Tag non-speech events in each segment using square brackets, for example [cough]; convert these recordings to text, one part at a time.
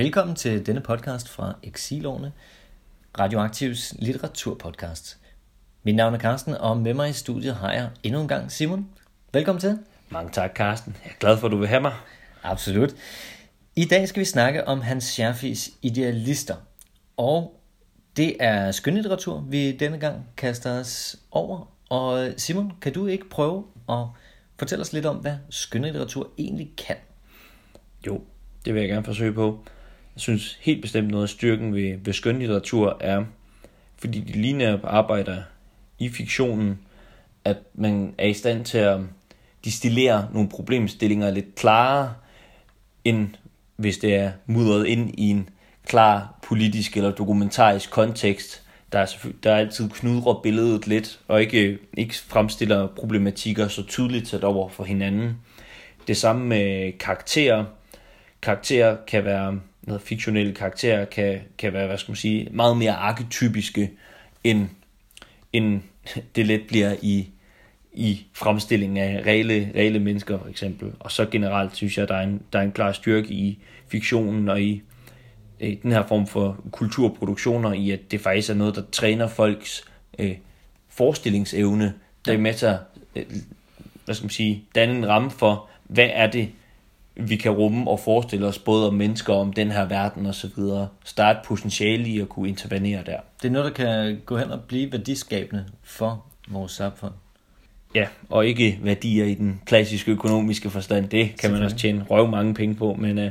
Velkommen til denne podcast fra Exilårene, Radioaktivs litteraturpodcast. Mit navn er Carsten, og med mig i studiet har jeg endnu en gang Simon. Velkommen til. Mange tak, Carsten. Jeg er glad for, at du vil have mig. Absolut. I dag skal vi snakke om Hans Scherfis idealister. Og det er skønlitteratur, vi denne gang kaster os over. Og Simon, kan du ikke prøve at fortælle os lidt om, hvad skønlitteratur egentlig kan? Jo, det vil jeg gerne forsøge på. Jeg synes helt bestemt noget af styrken ved, ved skønlitteratur er, fordi de lige arbejder i fiktionen, at man er i stand til at distillere nogle problemstillinger lidt klarere, end hvis det er mudret ind i en klar politisk eller dokumentarisk kontekst, der, er der altid knudrer billedet lidt, og ikke, ikke fremstiller problematikker så tydeligt sat over for hinanden. Det samme med karakterer. Karakterer kan være, noget fiktionelle karakterer kan, kan være, hvad skal man sige, meget mere arketypiske, end, end det let bliver i, i fremstillingen af reelle, reelle mennesker, for eksempel. Og så generelt synes jeg, der er en, der er en klar styrke i fiktionen og i, i den her form for kulturproduktioner, i at det faktisk er noget, der træner folks øh, forestillingsevne, der er med til at, øh, hvad skal man sige, danne en ramme for, hvad er det, vi kan rumme og forestille os både om mennesker, om den her verden og så videre. Start potentiale i at kunne intervenere der. Det er noget, der kan gå hen og blive værdiskabende for vores samfund. Ja, og ikke værdier i den klassiske økonomiske forstand. Det kan man også tjene røv mange penge på, men uh,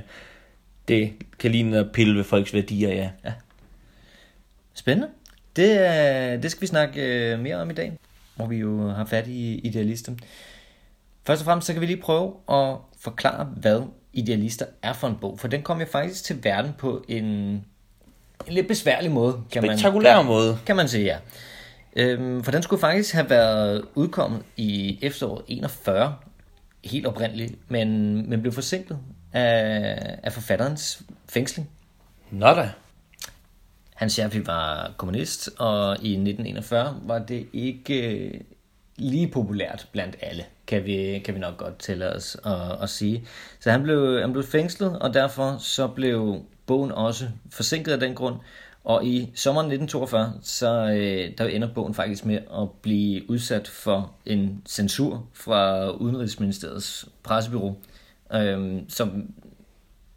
det kan ligne at pille ved folks værdier, ja. ja. Spændende. Det, det skal vi snakke uh, mere om i dag, hvor vi jo har fat i idealister. Først og fremmest så kan vi lige prøve at forklare, hvad idealister er for en bog. For den kom jo faktisk til verden på en, en lidt besværlig måde. Kan Spektakulær man, måde. Kan man sige, ja. Øhm, for den skulle faktisk have været udkommet i efteråret 41, helt oprindeligt, men, men blev forsinket af, af forfatterens fængsling. Nå da. Hans Scherfi var kommunist, og i 1941 var det ikke lige populært blandt alle, kan vi, kan vi nok godt tælle os at, at sige. Så han blev, han blev fængslet, og derfor så blev bogen også forsinket af den grund, og i sommeren 1942, så øh, der ender bogen faktisk med at blive udsat for en censur fra Udenrigsministeriets pressebyrå, øh, som,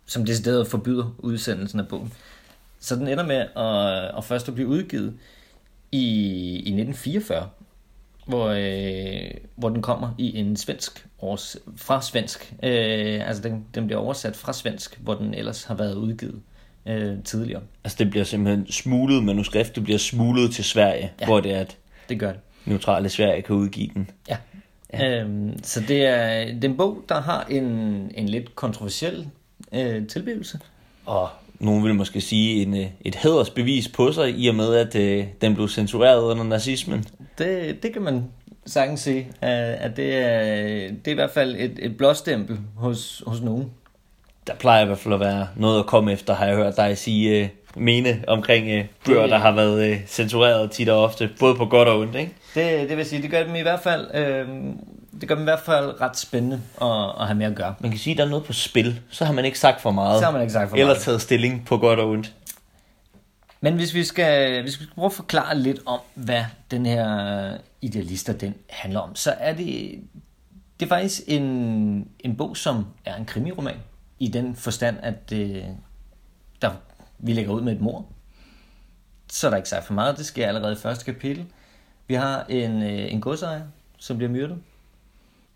som decideret forbyder udsendelsen af bogen. Så den ender med at, at først at blive udgivet i, i 1944, hvor, øh, hvor den kommer i en svensk års, fra svensk. Øh, altså den, den bliver oversat fra svensk, hvor den ellers har været udgivet øh, tidligere. Altså det bliver simpelthen smuglet manuskript, det bliver smuglet til Sverige, ja, hvor det er, at det gør det. neutrale Sverige kan udgive den. Ja. ja. Øhm, så det er, det er en bog, der har en, en lidt kontroversiel øh, tilblivelse. Og nogen vil måske sige en, øh, et hædersbevis på sig, i og med, at øh, den blev censureret under nazismen. Det, det kan man sagtens sige, at det er, det er i hvert fald et, et blåstempel hos, hos nogen der plejer i hvert fald at være noget at komme efter, har jeg hørt dig sige, uh, mene omkring uh, bøger, der har været uh, censureret tit og ofte, både på godt og ondt, ikke? Det, det vil sige, det gør dem i hvert fald, øh, det gør dem i hvert fald ret spændende at, at have med at gøre. Man kan sige, at der er noget på spil, så har man ikke sagt for meget. Så har man ikke sagt for meget. Eller taget stilling på godt og ondt. Men hvis vi skal, hvis vi skal prøve at forklare lidt om, hvad den her idealister den handler om, så er det, det er faktisk en, en bog, som er en krimiroman i den forstand, at øh, der, vi lægger ud med et mor. Så er der ikke sagt for meget, det sker allerede i første kapitel. Vi har en, øh, en godsejer, som bliver myrdet.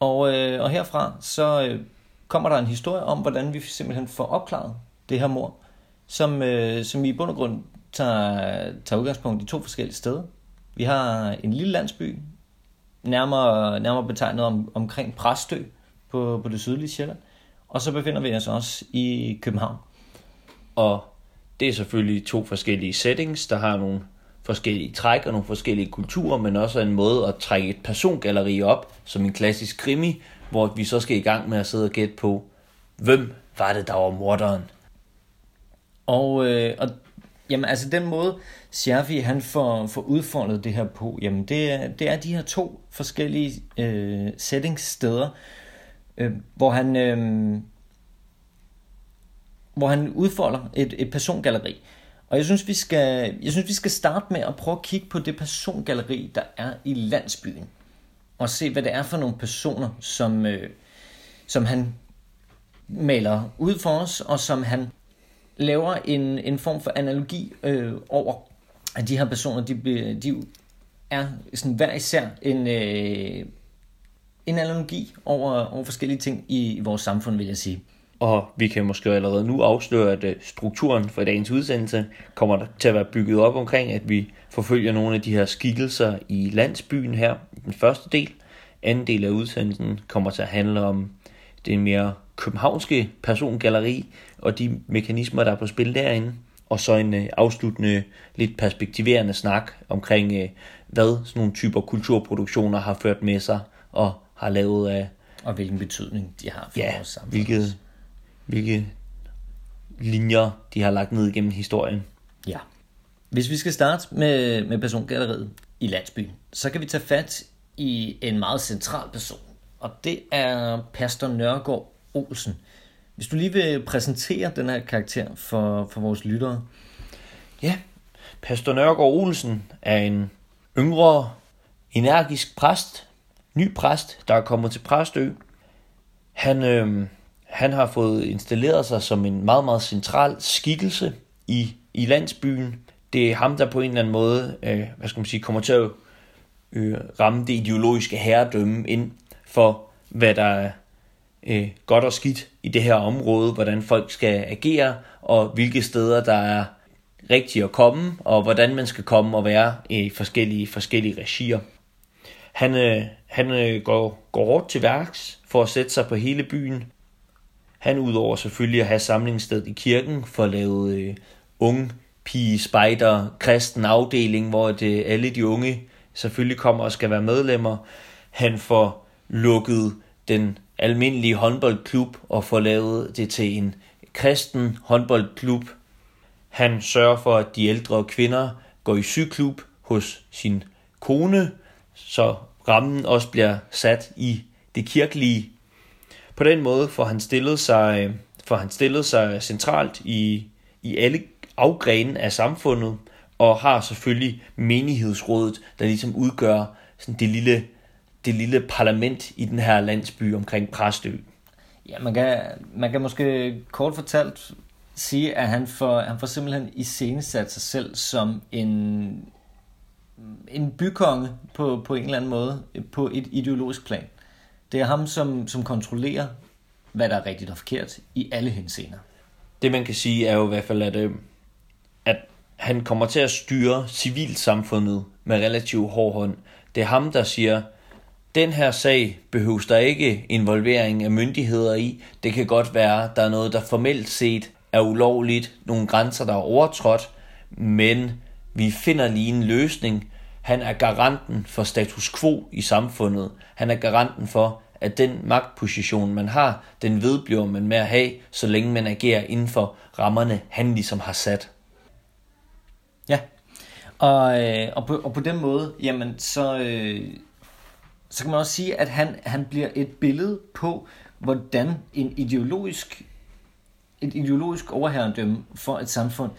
Og, øh, og herfra så øh, kommer der en historie om, hvordan vi simpelthen får opklaret det her mor, som, øh, som i bund og grund tager, tager udgangspunkt i to forskellige steder. Vi har en lille landsby, nærmere, nærmere betegnet om, omkring Præstø på, på det sydlige Sjælland. Og så befinder vi os også i København. Og det er selvfølgelig to forskellige settings, der har nogle forskellige træk og nogle forskellige kulturer, men også en måde at trække et persongalleri op, som en klassisk krimi, hvor vi så skal i gang med at sidde og gætte på, hvem var det, der var morderen? Og, øh, og jamen, altså den måde, Scherfi han får, får udfoldet det her på, jamen det er, det er de her to forskellige øh, settingssteder, øh, hvor han... Øh, hvor han udfolder et, et persongalleri. Og jeg synes, vi skal, jeg synes, vi skal starte med at prøve at kigge på det persongalleri, der er i landsbyen. Og se, hvad det er for nogle personer, som, øh, som han maler ud for os, og som han laver en, en form for analogi øh, over, at de her personer, de, de er sådan hver især en, øh, en analogi over, over forskellige ting i, i vores samfund, vil jeg sige. Og vi kan måske allerede nu afsløre, at øh, strukturen for dagens udsendelse kommer til at være bygget op omkring, at vi forfølger nogle af de her skikkelser i landsbyen her, den første del. Anden del af udsendelsen kommer til at handle om det mere københavnske persongalleri og de mekanismer, der er på spil derinde. Og så en øh, afsluttende, lidt perspektiverende snak omkring, øh, hvad sådan nogle typer kulturproduktioner har ført med sig og har lavet af... Og hvilken betydning de har for ja, vores samfund. hvilke, hvilke linjer de har lagt ned igennem historien. Ja. Hvis vi skal starte med, med persongalleriet i landsbyen, så kan vi tage fat i en meget central person, og det er Pastor Nørgaard Olsen. Hvis du lige vil præsentere den her karakter for, for vores lyttere. Ja, Pastor Nørgaard Olsen er en yngre, energisk præst, ny præst, der er kommet til Præstø. Han, øh, han har fået installeret sig som en meget, meget central skikkelse i, i landsbyen. Det er ham, der på en eller anden måde, øh, hvad skal man sige, kommer til at øh, ramme det ideologiske herredømme ind for, hvad der er øh, godt og skidt i det her område, hvordan folk skal agere, og hvilke steder der er rigtigt at komme, og hvordan man skal komme og være i forskellige, forskellige regier. Han, øh, han øh, går, går hårdt til værks for at sætte sig på hele byen. Han udover selvfølgelig at have samlingssted i kirken for at lave øh, unge pige, spejder, kristen afdeling, hvor det, øh, alle de unge selvfølgelig kommer og skal være medlemmer. Han får lukket den almindelige håndboldklub og får lavet det til en kristen håndboldklub. Han sørger for, at de ældre kvinder går i syklub hos sin kone, så rammen også bliver sat i det kirkelige. På den måde får han stillet sig, får han stillet sig centralt i, i alle afgrene af samfundet, og har selvfølgelig menighedsrådet, der ligesom udgør sådan det lille, det lille parlament i den her landsby omkring Præstø. Ja, man kan, man kan måske kort fortalt sige, at han får, han får simpelthen iscenesat sig selv som en, en bykonge på, på en eller anden måde, på et ideologisk plan. Det er ham, som, som kontrollerer, hvad der er rigtigt og forkert i alle henseender. Det man kan sige er jo i hvert fald, at, øh, at han kommer til at styre civilsamfundet med relativt hård hånd. Det er ham, der siger, den her sag behøves der ikke involvering af myndigheder i. Det kan godt være, der er noget, der formelt set er ulovligt, nogle grænser, der er overtrådt, men vi finder lige en løsning. Han er garanten for status quo i samfundet. Han er garanten for, at den magtposition, man har, den vedbliver man med at have, så længe man agerer inden for rammerne, han ligesom har sat. Ja, og, øh, og, på, og på den måde, jamen, så, øh, så kan man også sige, at han, han bliver et billede på, hvordan en ideologisk, et ideologisk overherredømme for et samfund,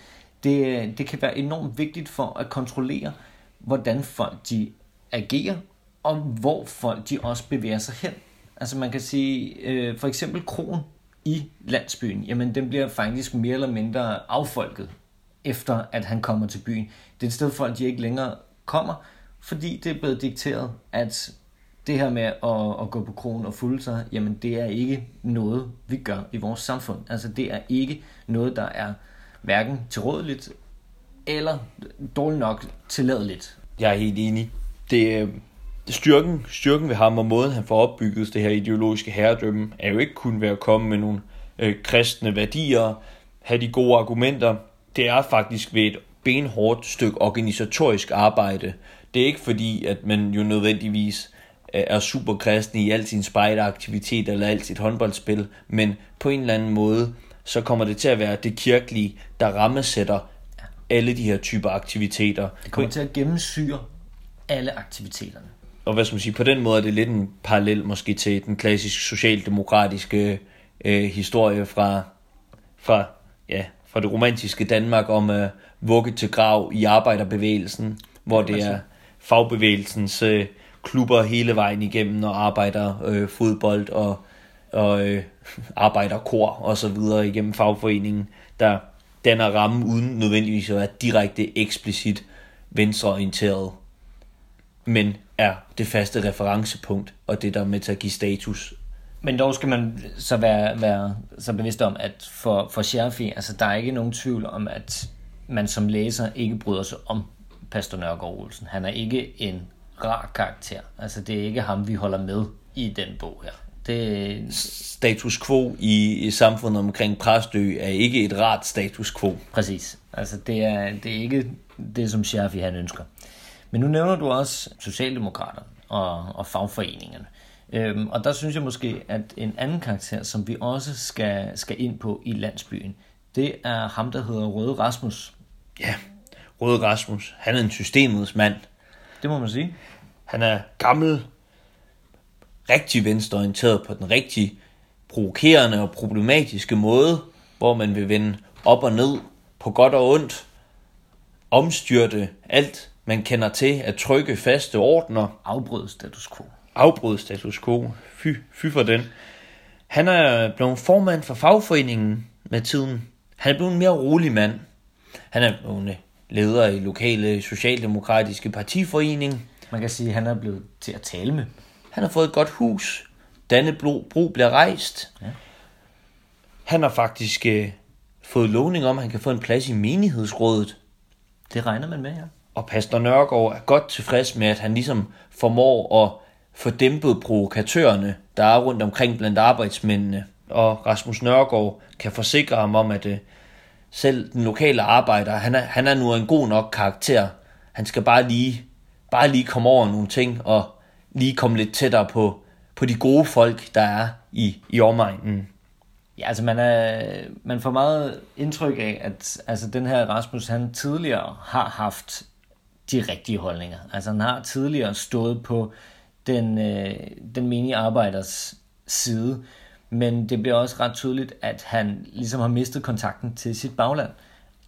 det, øh, det kan være enormt vigtigt for at kontrollere, hvordan folk de agerer, og hvor folk de også bevæger sig hen. Altså man kan sige, øh, for eksempel kronen i landsbyen, jamen den bliver faktisk mere eller mindre affolket, efter at han kommer til byen. Det er et sted, folk de ikke længere kommer, fordi det er blevet dikteret, at det her med at, at gå på kronen og fulde sig, jamen det er ikke noget, vi gør i vores samfund. Altså det er ikke noget, der er hverken tilrådeligt eller dårligt nok tilladeligt. Jeg er helt enig. Øh, det, styrken, styrken ved ham og måden, han får opbygget det her ideologiske herredømme, er jo ikke kun ved at komme med nogle øh, kristne værdier, have de gode argumenter. Det er faktisk ved et benhårdt stykke organisatorisk arbejde. Det er ikke fordi, at man jo nødvendigvis øh, er super kristen i al sin spejderaktivitet eller alt sit håndboldspil, men på en eller anden måde, så kommer det til at være det kirkelige, der rammesætter alle de her typer aktiviteter. Det kommer til at gennemsyre alle aktiviteterne. Og hvad skal man sige, på den måde er det lidt en parallel måske til den klassiske socialdemokratiske øh, historie fra, fra ja, fra det romantiske Danmark om uh, vugge til grav i arbejderbevægelsen, hvor det er fagbevægelsens uh, klubber hele vejen igennem og arbejder uh, fodbold og, og uh, [laughs] arbejderkor og så videre igennem fagforeningen, der danner ramme uden nødvendigvis at være direkte eksplicit venstreorienteret, men er det faste referencepunkt og det, der er med til at give status men dog skal man så være, være så bevidst om, at for, for Scherfi, altså der er ikke nogen tvivl om, at man som læser ikke bryder sig om Pastor Nørgaard Olsen. Han er ikke en rar karakter. Altså det er ikke ham, vi holder med i den bog her. Det... Status quo i, i samfundet omkring Præstø er ikke et rart status quo. Præcis. Altså det er, det er ikke det, som Scherfi han ønsker. Men nu nævner du også Socialdemokraterne og, og fagforeningerne. Øhm, og der synes jeg måske, at en anden karakter, som vi også skal, skal ind på i landsbyen, det er ham, der hedder Røde Rasmus. Ja, Røde Rasmus. Han er en systemets mand. Det må man sige. Han er gammel, rigtig venstreorienteret på den rigtig provokerende og problematiske måde, hvor man vil vende op og ned på godt og ondt, omstyrte alt, man kender til at trykke faste ordner. Afbryde status quo afbryde status quo. Fy, fy for den. Han er blevet formand for fagforeningen med tiden. Han er blevet en mere rolig mand. Han er blevet leder i lokale socialdemokratiske partiforening. Man kan sige, at han er blevet til at tale med. Han har fået et godt hus. Dannebro bro bliver rejst. Ja. Han har faktisk øh, fået lovning om, at han kan få en plads i menighedsrådet. Det regner man med, ja. Og Pastor Nørgaard er godt tilfreds med, at han ligesom formår at få dæmpet provokatørerne, der er rundt omkring blandt arbejdsmændene. Og Rasmus Nørgaard kan forsikre ham om, at øh, selv den lokale arbejder, han er, han er nu en god nok karakter. Han skal bare lige, bare lige komme over nogle ting, og lige komme lidt tættere på, på de gode folk, der er i, i omegnen. Ja, altså man, er, man får meget indtryk af, at altså den her Rasmus, han tidligere har haft de rigtige holdninger. Altså han har tidligere stået på den, øh, den menige arbejders side. Men det bliver også ret tydeligt, at han ligesom har mistet kontakten til sit bagland,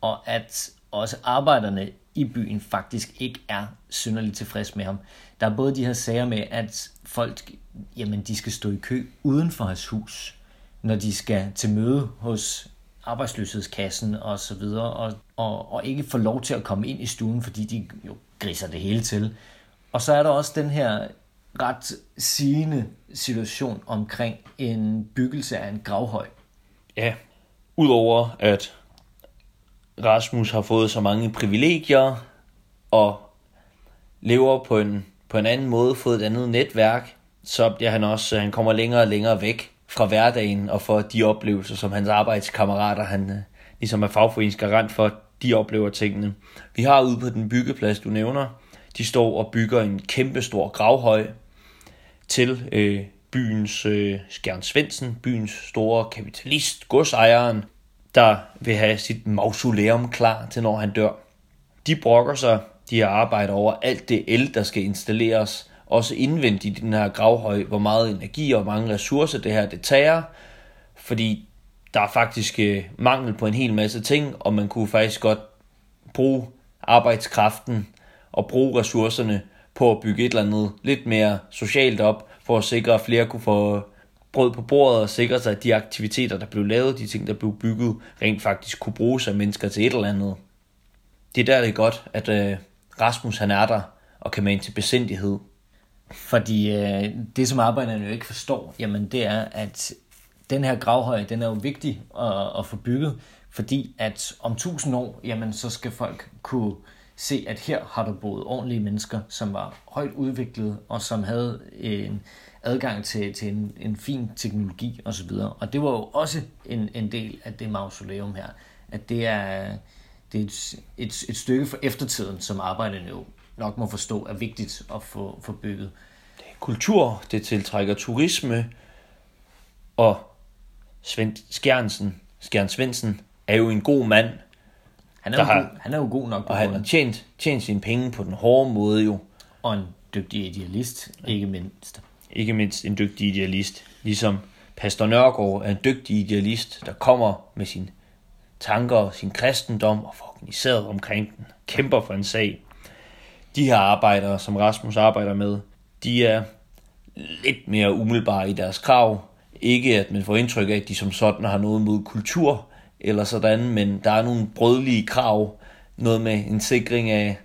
og at også arbejderne i byen faktisk ikke er synderligt tilfreds med ham. Der er både de her sager med, at folk jamen, de skal stå i kø uden for hans hus, når de skal til møde hos arbejdsløshedskassen og så videre, og, og, og ikke få lov til at komme ind i stuen, fordi de jo griser det hele til. Og så er der også den her ret sigende situation omkring en byggelse af en gravhøj. Ja, udover at Rasmus har fået så mange privilegier og lever på en, på en anden måde, fået et andet netværk, så bliver han også, øh, han kommer længere og længere væk fra hverdagen og for de oplevelser, som hans arbejdskammerater, han øh, ligesom er fagforeningsgarant for, de oplever tingene. Vi har ude på den byggeplads, du nævner, de står og bygger en kæmpe stor gravhøj til øh, byens øh, Skjern Svendsen, byens store kapitalist, godsejeren, der vil have sit mausoleum klar til når han dør. De brokker sig, de har arbejdet over alt det el, der skal installeres, også indvendigt i den her gravhøj, hvor meget energi og mange ressourcer det her det tager, fordi der er faktisk øh, mangel på en hel masse ting, og man kunne faktisk godt bruge arbejdskraften og bruge ressourcerne på at bygge et eller andet lidt mere socialt op, for at sikre, at flere kunne få brød på bordet og sikre sig, at de aktiviteter, der blev lavet, de ting, der blev bygget, rent faktisk kunne bruges af mennesker til et eller andet. Det er der, det er godt, at øh, Rasmus han er der og kan mane til besindighed. Fordi øh, det, som arbejderne jo ikke forstår, jamen det er, at den her gravhøj, den er jo vigtig at, at få bygget, fordi at om tusind år, jamen så skal folk kunne se, at her har der boet ordentlige mennesker, som var højt udviklet, og som havde en adgang til, til en, en fin teknologi osv. Og det var jo også en, en del af det mausoleum her, at det er, det er et, et, et stykke for eftertiden, som arbejderne jo nok må forstå er vigtigt at få, få bygget. Det er kultur, det tiltrækker turisme, og Svend Skjernsen, Skjern Svendsen, er jo en god mand, han er, jo, har, god, han er jo god nok på Og han har tjent, tjent sine penge på den hårde måde jo. Og en dygtig idealist, ikke mindst. Ikke mindst en dygtig idealist. Ligesom Pastor Nørgaard er en dygtig idealist, der kommer med sin tanker og sin kristendom og får organiseret omkring den, kæmper for en sag. De her arbejdere, som Rasmus arbejder med, de er lidt mere umiddelbare i deres krav. Ikke at man får indtryk af, at de som sådan har noget mod kultur eller sådan, men der er nogle brødlige krav. Noget med en sikring af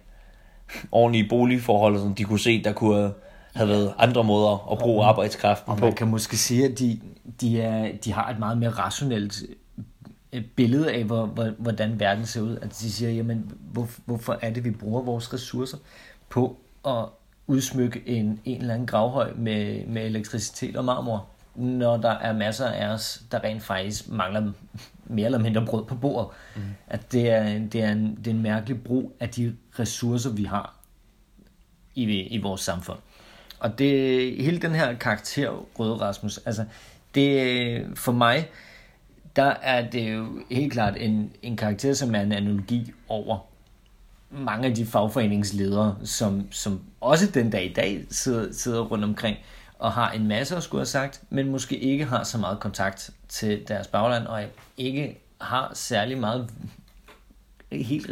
ordentlige boligforhold, som de kunne se, der kunne have været andre måder at bruge arbejdskraften og på. man kan måske sige, at de, de, er, de har et meget mere rationelt billede af, hvor, hvor, hvordan verden ser ud. At de siger, jamen, hvor, hvorfor er det, vi bruger vores ressourcer på at udsmykke en, en eller anden gravhøj med, med elektricitet og marmor, når der er masser af os, der rent faktisk mangler mere eller mindre brød på bordet. Mm. At det er, det, er en, det er en mærkelig brug af de ressourcer, vi har i, i vores samfund. Og det, hele den her karakter, Røde Rasmus, altså, det, for mig, der er det jo helt klart en, en karakter, som er en analogi over mange af de fagforeningsledere, som, som også den dag i dag sidder, sidder rundt omkring og har en masse at skulle have sagt, men måske ikke har så meget kontakt til deres bagland, og ikke har særlig meget helt,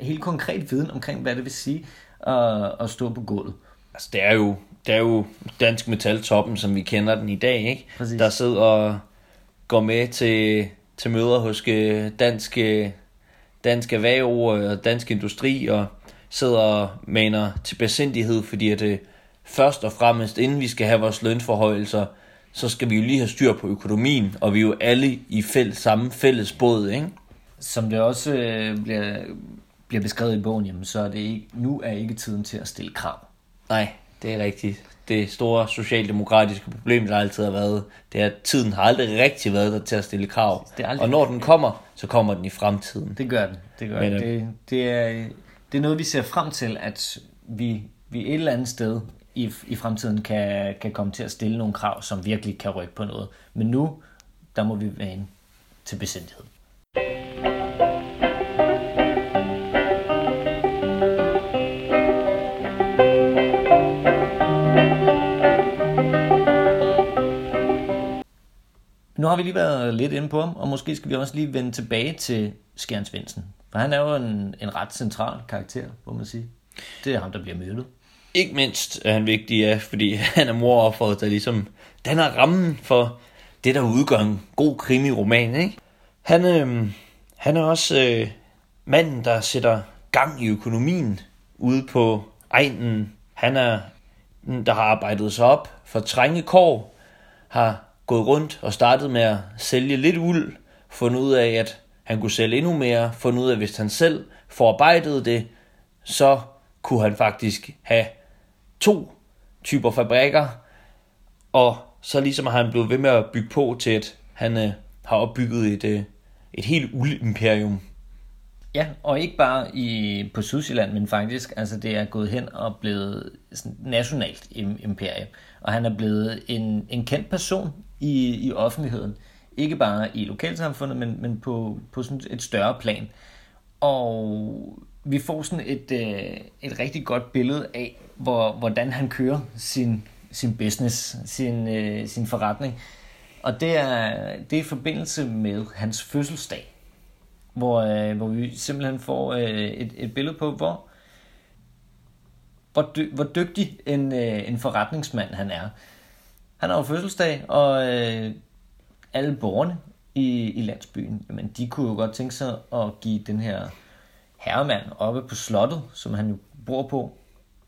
helt konkret viden omkring, hvad det vil sige at, at stå på gulvet. Altså, det er jo, det er jo Dansk Metal-toppen, som vi kender den i dag, ikke? Præcis. Der sidder og går med til, til møder hos øh, dansk, øh, dansk erhverv og dansk industri, og sidder og maner til besindighed, fordi at det først og fremmest, inden vi skal have vores lønforhøjelser, så skal vi jo lige have styr på økonomien, og vi er jo alle i fælles, samme fælles båd, ikke? Som det også øh, bliver, bliver beskrevet i bogen, jamen, så er det ikke, nu er ikke tiden til at stille krav. Nej, det er rigtigt. Det store socialdemokratiske problem, der altid har været, det er, at tiden har aldrig rigtig været der til at stille krav. Det aldrig- Og når den kommer, så kommer den i fremtiden. Det gør den. Det, gør Men, den. øh, Det, det, er, det er noget, vi ser frem til, at vi, vi et eller andet sted i, i fremtiden kan, kan komme til at stille nogle krav, som virkelig kan rykke på noget. Men nu, der må vi være til besindighed. Nu har vi lige været lidt inde på ham, og måske skal vi også lige vende tilbage til Skjern Svendsen. For han er jo en, en ret central karakter, må man sige. Det er ham, der bliver myrdet. Ikke mindst er han vigtig, ja, fordi [laughs] han er morofferet, der ligesom danner rammen for det, der udgør en god krimi-roman, ikke? Han, øh, han er også øh, manden, der sætter gang i økonomien ude på egnen. Han er der har arbejdet sig op for trænge kår, har gået rundt og startet med at sælge lidt uld, fundet ud af, at han kunne sælge endnu mere, fundet ud af, at hvis han selv forarbejdede det, så kunne han faktisk have to typer fabrikker, og så ligesom har han blevet ved med at bygge på til, at han øh, har opbygget et, øh, et helt uldimperium. Ja, og ikke bare i, på Sydsjælland, men faktisk, altså det er gået hen og blevet sådan nationalt im- imperie. Og han er blevet en, en kendt person i, i offentligheden. Ikke bare i lokalsamfundet, men, men på, på sådan et større plan. Og vi får sådan et, øh, et rigtig godt billede af, hvor, hvordan han kører sin, sin business, sin, øh, sin forretning. Og det er, det er i forbindelse med hans fødselsdag hvor, øh, hvor vi simpelthen får øh, et, et billede på, hvor, hvor, dy, hvor dygtig en, øh, en forretningsmand han er. Han har jo fødselsdag, og øh, alle borgerne i, i landsbyen, jamen, de kunne jo godt tænke sig at give den her herremand oppe på slottet, som han jo bor på,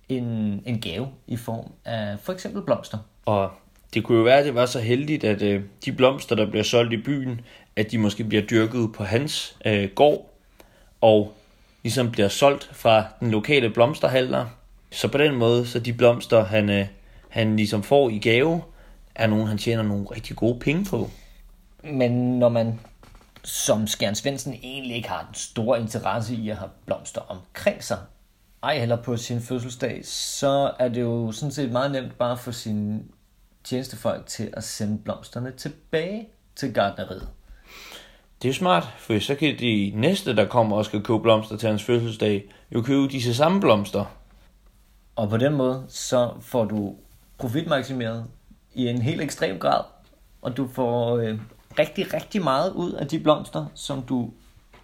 en, en gave i form af for eksempel blomster. Og det kunne jo være, at det var så heldigt, at øh, de blomster, der bliver solgt i byen, at de måske bliver dyrket på hans øh, gård, og ligesom bliver solgt fra den lokale blomsterhandler. Så på den måde, så de blomster, han, øh, han ligesom får i gave, er nogen, han tjener nogle rigtig gode penge på. Men når man som Skjern Svendsen egentlig ikke har den store interesse i at have blomster omkring sig, ej heller på sin fødselsdag, så er det jo sådan set meget nemt bare for sine tjenestefolk til at sende blomsterne tilbage til gardneriet. Det er smart, for så kan de næste, der kommer og skal købe blomster til hans fødselsdag, jo købe disse samme blomster. Og på den måde, så får du profitmaksimeret i en helt ekstrem grad, og du får øh, rigtig, rigtig meget ud af de blomster, som du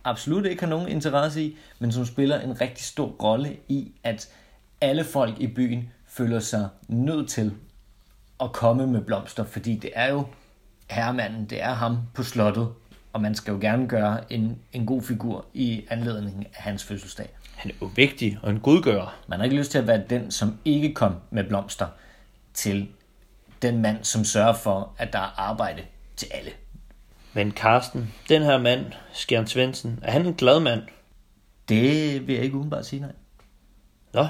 absolut ikke har nogen interesse i, men som spiller en rigtig stor rolle i, at alle folk i byen føler sig nødt til at komme med blomster, fordi det er jo herremanden, det er ham på slottet, og man skal jo gerne gøre en, en god figur i anledning af hans fødselsdag. Han er jo vigtig og en godgører. Man har ikke lyst til at være den, som ikke kom med blomster til den mand, som sørger for, at der er arbejde til alle. Men Karsten, den her mand, Skjern Svendsen, er han en glad mand? Det vil jeg ikke udenbart sige nej. Nå,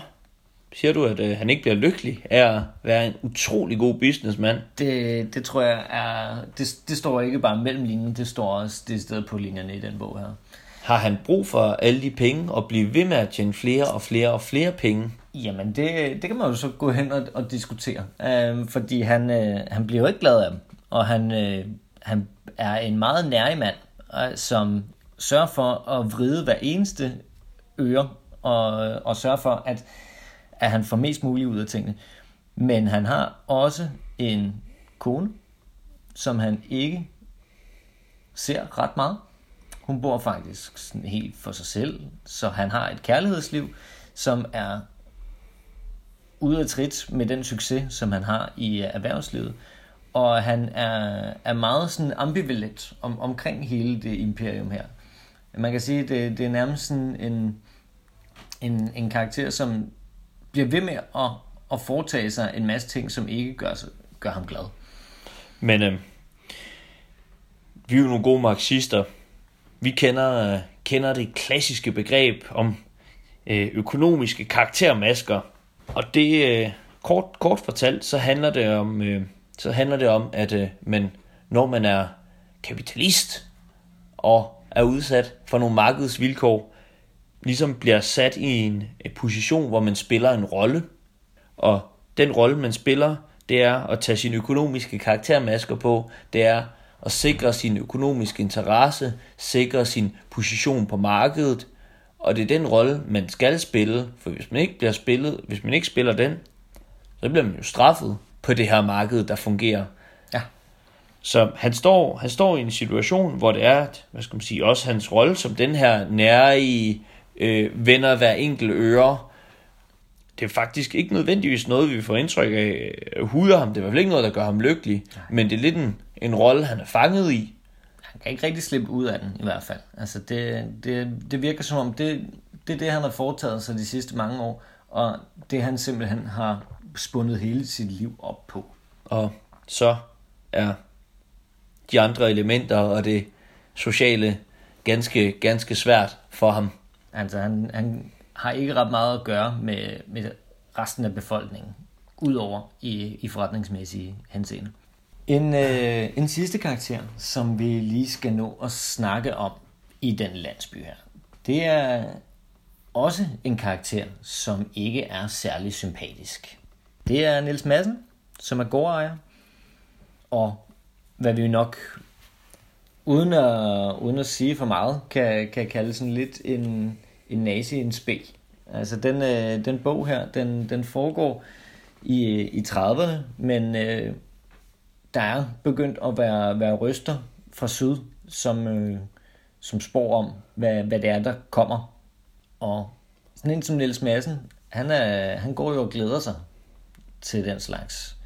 siger du, at øh, han ikke bliver lykkelig af at være en utrolig god businessmand? Det, det tror jeg er... Det, det står ikke bare mellem linjen, det står også det sted på linjerne i den bog her. Har han brug for alle de penge og blive ved med at tjene flere og flere og flere penge? Jamen, det, det kan man jo så gå hen og, og diskutere. Øhm, fordi han, øh, han bliver jo ikke glad af dem. Og han, øh, han er en meget nærig mand, øh, som sørger for at vride hver eneste øre, og, og sørger for, at, at han får mest muligt ud af tingene. Men han har også en kone, som han ikke ser ret meget. Hun bor faktisk sådan helt for sig selv, så han har et kærlighedsliv, som er ude af trit med den succes, som han har i øh, erhvervslivet. Og han er, er meget sådan ambivalent om, omkring hele det imperium her. Man kan sige, at det, det er nærmest sådan en, en, en karakter, som bliver ved med at, at foretage sig en masse ting, som ikke gør, gør ham glad. Men øh, vi er jo nogle gode marxister. Vi kender, øh, kender det klassiske begreb om øh, økonomiske karaktermasker. Og det, øh, kort, kort fortalt, så handler det om, øh, så handler det om at øh, man, når man er kapitalist og er udsat for nogle markedsvilkår, ligesom bliver sat i en position, hvor man spiller en rolle. Og den rolle, man spiller, det er at tage sine økonomiske karaktermasker på, det er at sikre sin økonomiske interesse, sikre sin position på markedet, og det er den rolle, man skal spille, for hvis man ikke bliver spillet, hvis man ikke spiller den, så bliver man jo straffet på det her marked, der fungerer. Ja. Så han står, han står i en situation, hvor det er, hvad skal man sige, også hans rolle som den her nære i øh, vender hver enkelt øre. Det er faktisk ikke nødvendigvis noget, vi får indtryk af huder ham. Det er i hvert fald ikke noget, der gør ham lykkelig. Men det er lidt en, en rolle, han er fanget i. Han kan ikke rigtig slippe ud af den, i hvert fald. Altså, det, det, det virker som om, det, det er det, han har foretaget sig de sidste mange år, og det han simpelthen har spundet hele sit liv op på. Og så er de andre elementer og det sociale ganske, ganske svært for ham. Altså, han, han har ikke ret meget at gøre med, med resten af befolkningen, udover i, i forretningsmæssige henseende. En, øh, en sidste karakter, som vi lige skal nå at snakke om i den landsby her, det er også en karakter, som ikke er særlig sympatisk. Det er Niels Madsen, som er gårdejer, og hvad vi nok, uden at, uden at sige for meget, kan, kan kalde sådan lidt en, en nazi en spæ. Altså den, øh, den bog her, den, den foregår i, øh, i 30'erne, men øh, der er begyndt at være, være røster fra syd, som, øh, som spår om, hvad, hvad det er, der kommer. Og sådan en som Niels Madsen, han, er, han går jo og glæder sig til den slags.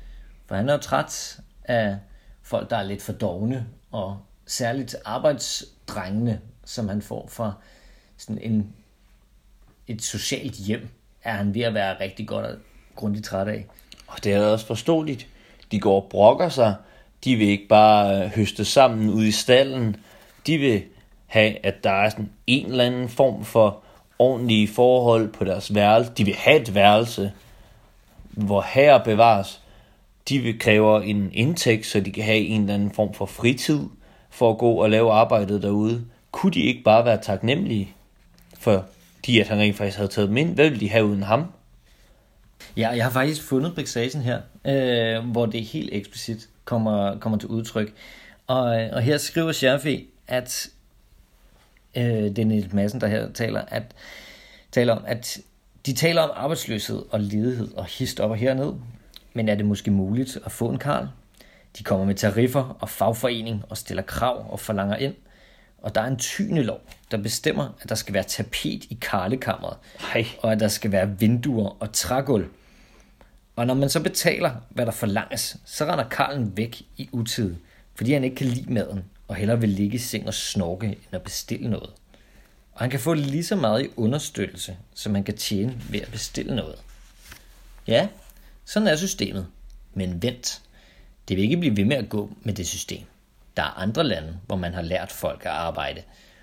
For han er jo træt af folk, der er lidt for dogne, og særligt arbejdsdrengene, som han får fra sådan en, et socialt hjem, er han ved at være rigtig godt og grundigt træt af. Og det er også forståeligt. De går og brokker sig. De vil ikke bare øh, høste sammen ude i stallen. De vil have, at der er sådan en eller anden form for ordentlige forhold på deres værelse. De vil have et værelse, hvor her bevares. De vil kræve en indtægt, så de kan have en eller anden form for fritid for at gå og lave arbejdet derude. Kunne de ikke bare være taknemmelige for de, at han rent faktisk havde taget dem ind? Hvad ville de have uden ham? Ja, jeg har faktisk fundet passagen her, øh, hvor det helt eksplicit kommer, kommer til udtryk. Og, øh, og her skriver Scherfi, at øh, det er Niels Madsen, der her taler, at, taler om, at de taler om arbejdsløshed og ledighed og hist op og herned. Men er det måske muligt at få en karl? De kommer med tariffer og fagforening og stiller krav og forlanger ind. Og der er en tyne lov, der bestemmer, at der skal være tapet i karlekammeret, Ej. og at der skal være vinduer og trægulv. Og når man så betaler, hvad der forlanges, så render Karlen væk i utid, fordi han ikke kan lide maden, og hellere vil ligge i seng og snorke, end at bestille noget. Og han kan få lige så meget i understøttelse, som han kan tjene ved at bestille noget. Ja, sådan er systemet. Men vent, det vil ikke blive ved med at gå med det system. Der er andre lande, hvor man har lært folk at arbejde.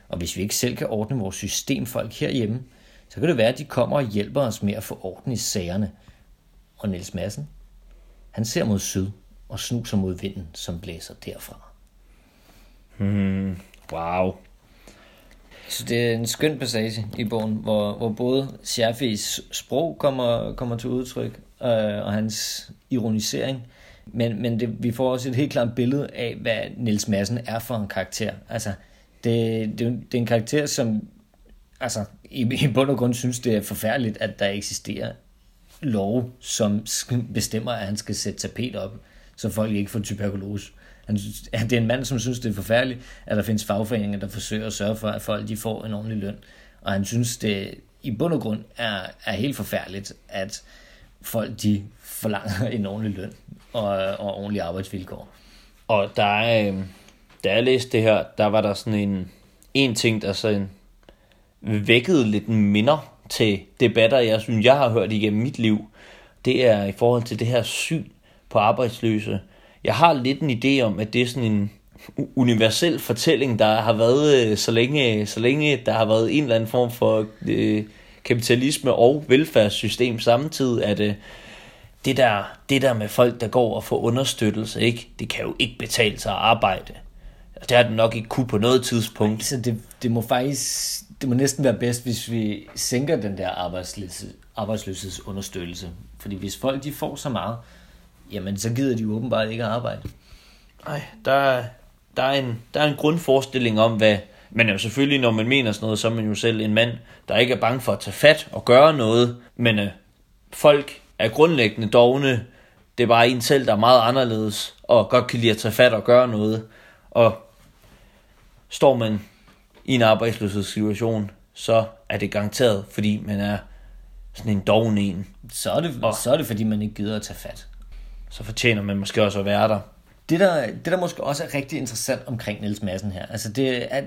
Og hvis vi ikke selv kan ordne vores systemfolk herhjemme, så kan det være, at de kommer og hjælper os med at få orden i sagerne. Og Niels Madsen, han ser mod syd og snuser mod vinden, som blæser derfra. Hmm, wow. Så det er en skøn passage i bogen, hvor, hvor både Scherfis sprog kommer, kommer til udtryk, øh, og hans ironisering, men, men det, vi får også et helt klart billede af, hvad Niels Madsen er for en karakter. Altså, det, det, det er en karakter, som altså, i, i bund og grund synes, det er forfærdeligt, at der eksisterer lov, som [laughs] bestemmer, at han skal sætte tapet op, så folk ikke får tuberkulose. Han synes, det er en mand, som synes, det er forfærdeligt, at der findes fagforeninger, der forsøger at sørge for, at folk de får en ordentlig løn. Og han synes, det i bund og grund er, er helt forfærdeligt, at folk de forlanger [laughs] en ordentlig løn og, og ordentlige arbejdsvilkår. Og der er, øh, da jeg læste det her, der var der sådan en, en ting, der sådan vækkede lidt minder til debatter, jeg synes, jeg har hørt igennem mit liv. Det er i forhold til det her syn på arbejdsløse. Jeg har lidt en idé om, at det er sådan en universel fortælling, der har været, øh, så længe, så længe der har været en eller anden form for øh, kapitalisme og velfærdssystem samtidig, at øh, det, der, det der med folk, der går og får understøttelse, ikke, det kan jo ikke betale sig at arbejde. Det har det nok ikke kunne på noget tidspunkt. Så det, det må faktisk det må næsten være bedst, hvis vi sænker den der arbejdsløshed, arbejdsløshedsunderstøttelse. Fordi hvis folk de får så meget, jamen så gider de åbenbart ikke at arbejde. Nej, der, der, er en, der er en grundforestilling om, hvad... Men jo selvfølgelig, når man mener sådan noget, så er man jo selv en mand, der ikke er bange for at tage fat og gøre noget. Men øh, folk er grundlæggende dogne. Det er bare en selv, der er meget anderledes, og godt kan lide at tage fat og gøre noget. Og står man i en arbejdsløshedssituation, så er det garanteret, fordi man er sådan en doven en. Så er, det, og så er det, fordi man ikke gider at tage fat. Så fortjener man måske også at være der. Det der, det der måske også er rigtig interessant omkring Niels Madsen her, altså det er,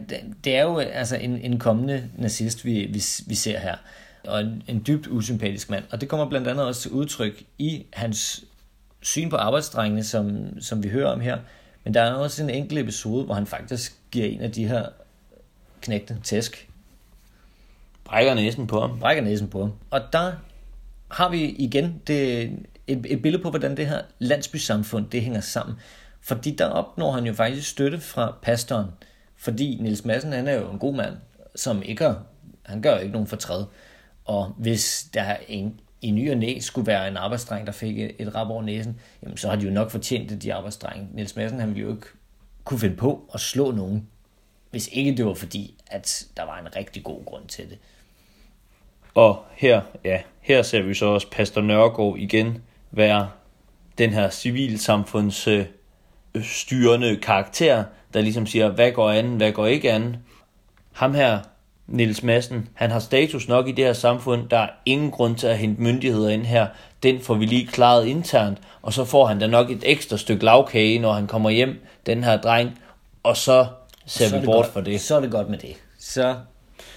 det er jo altså en, en kommende nazist, vi, vi, vi ser her, og en, en dybt usympatisk mand, og det kommer blandt andet også til udtryk i hans syn på arbejdsdrengene, som, som vi hører om her, men der er også en enkelt episode, hvor han faktisk giver en af de her knægte tæsk. Brækker næsen på ham. Brækker næsen på ham. Og der har vi igen det, et, et billede på, hvordan det her landsbysamfund det hænger sammen. Fordi der opnår han jo faktisk støtte fra pastoren. Fordi Nils Madsen, han er jo en god mand, som ikke er, han gør jo ikke nogen fortræd. Og hvis der en, i ny og næ skulle være en arbejdsdreng, der fik et, et rap over næsen, jamen så har de jo nok fortjent det, de arbejdsdrenge. Nils Madsen, han ville jo ikke kunne finde på at slå nogen hvis ikke det var fordi, at der var en rigtig god grund til det. Og her, ja, her ser vi så også Pastor Nørgaard igen være den her civilsamfunds øh, styrende karakter, der ligesom siger, hvad går an, hvad går ikke an. Ham her, Nils Madsen, han har status nok i det her samfund, der er ingen grund til at hente myndigheder ind her. Den får vi lige klaret internt, og så får han da nok et ekstra stykke lavkage, når han kommer hjem, den her dreng, og så ser så vi bort godt, for det. Så er det godt med det. Så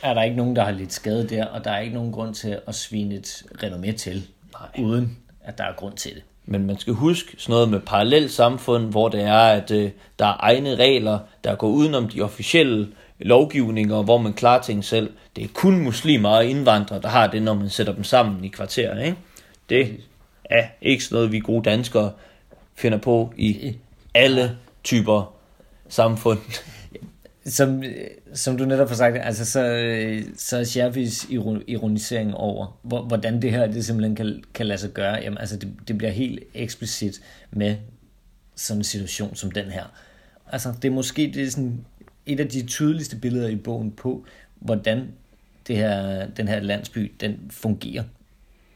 er der ikke nogen, der har lidt skade der, og der er ikke nogen grund til at svine et renommé til, Nej. uden at der er grund til det. Men man skal huske sådan noget med parallelt samfund, hvor det er, at øh, der er egne regler, der går udenom de officielle lovgivninger, hvor man klarer ting selv. Det er kun muslimer og indvandrere, der har det, når man sætter dem sammen i kvarterer. Ikke? Det er ikke sådan noget, vi gode danskere finder på i alle typer samfund som, som du netop har sagt, altså så, så er Scherfis ironisering over, hvordan det her det simpelthen kan, kan lade sig gøre, jamen altså det, det bliver helt eksplicit med sådan en situation som den her. Altså det er måske det er sådan et af de tydeligste billeder i bogen på, hvordan det her, den her landsby den fungerer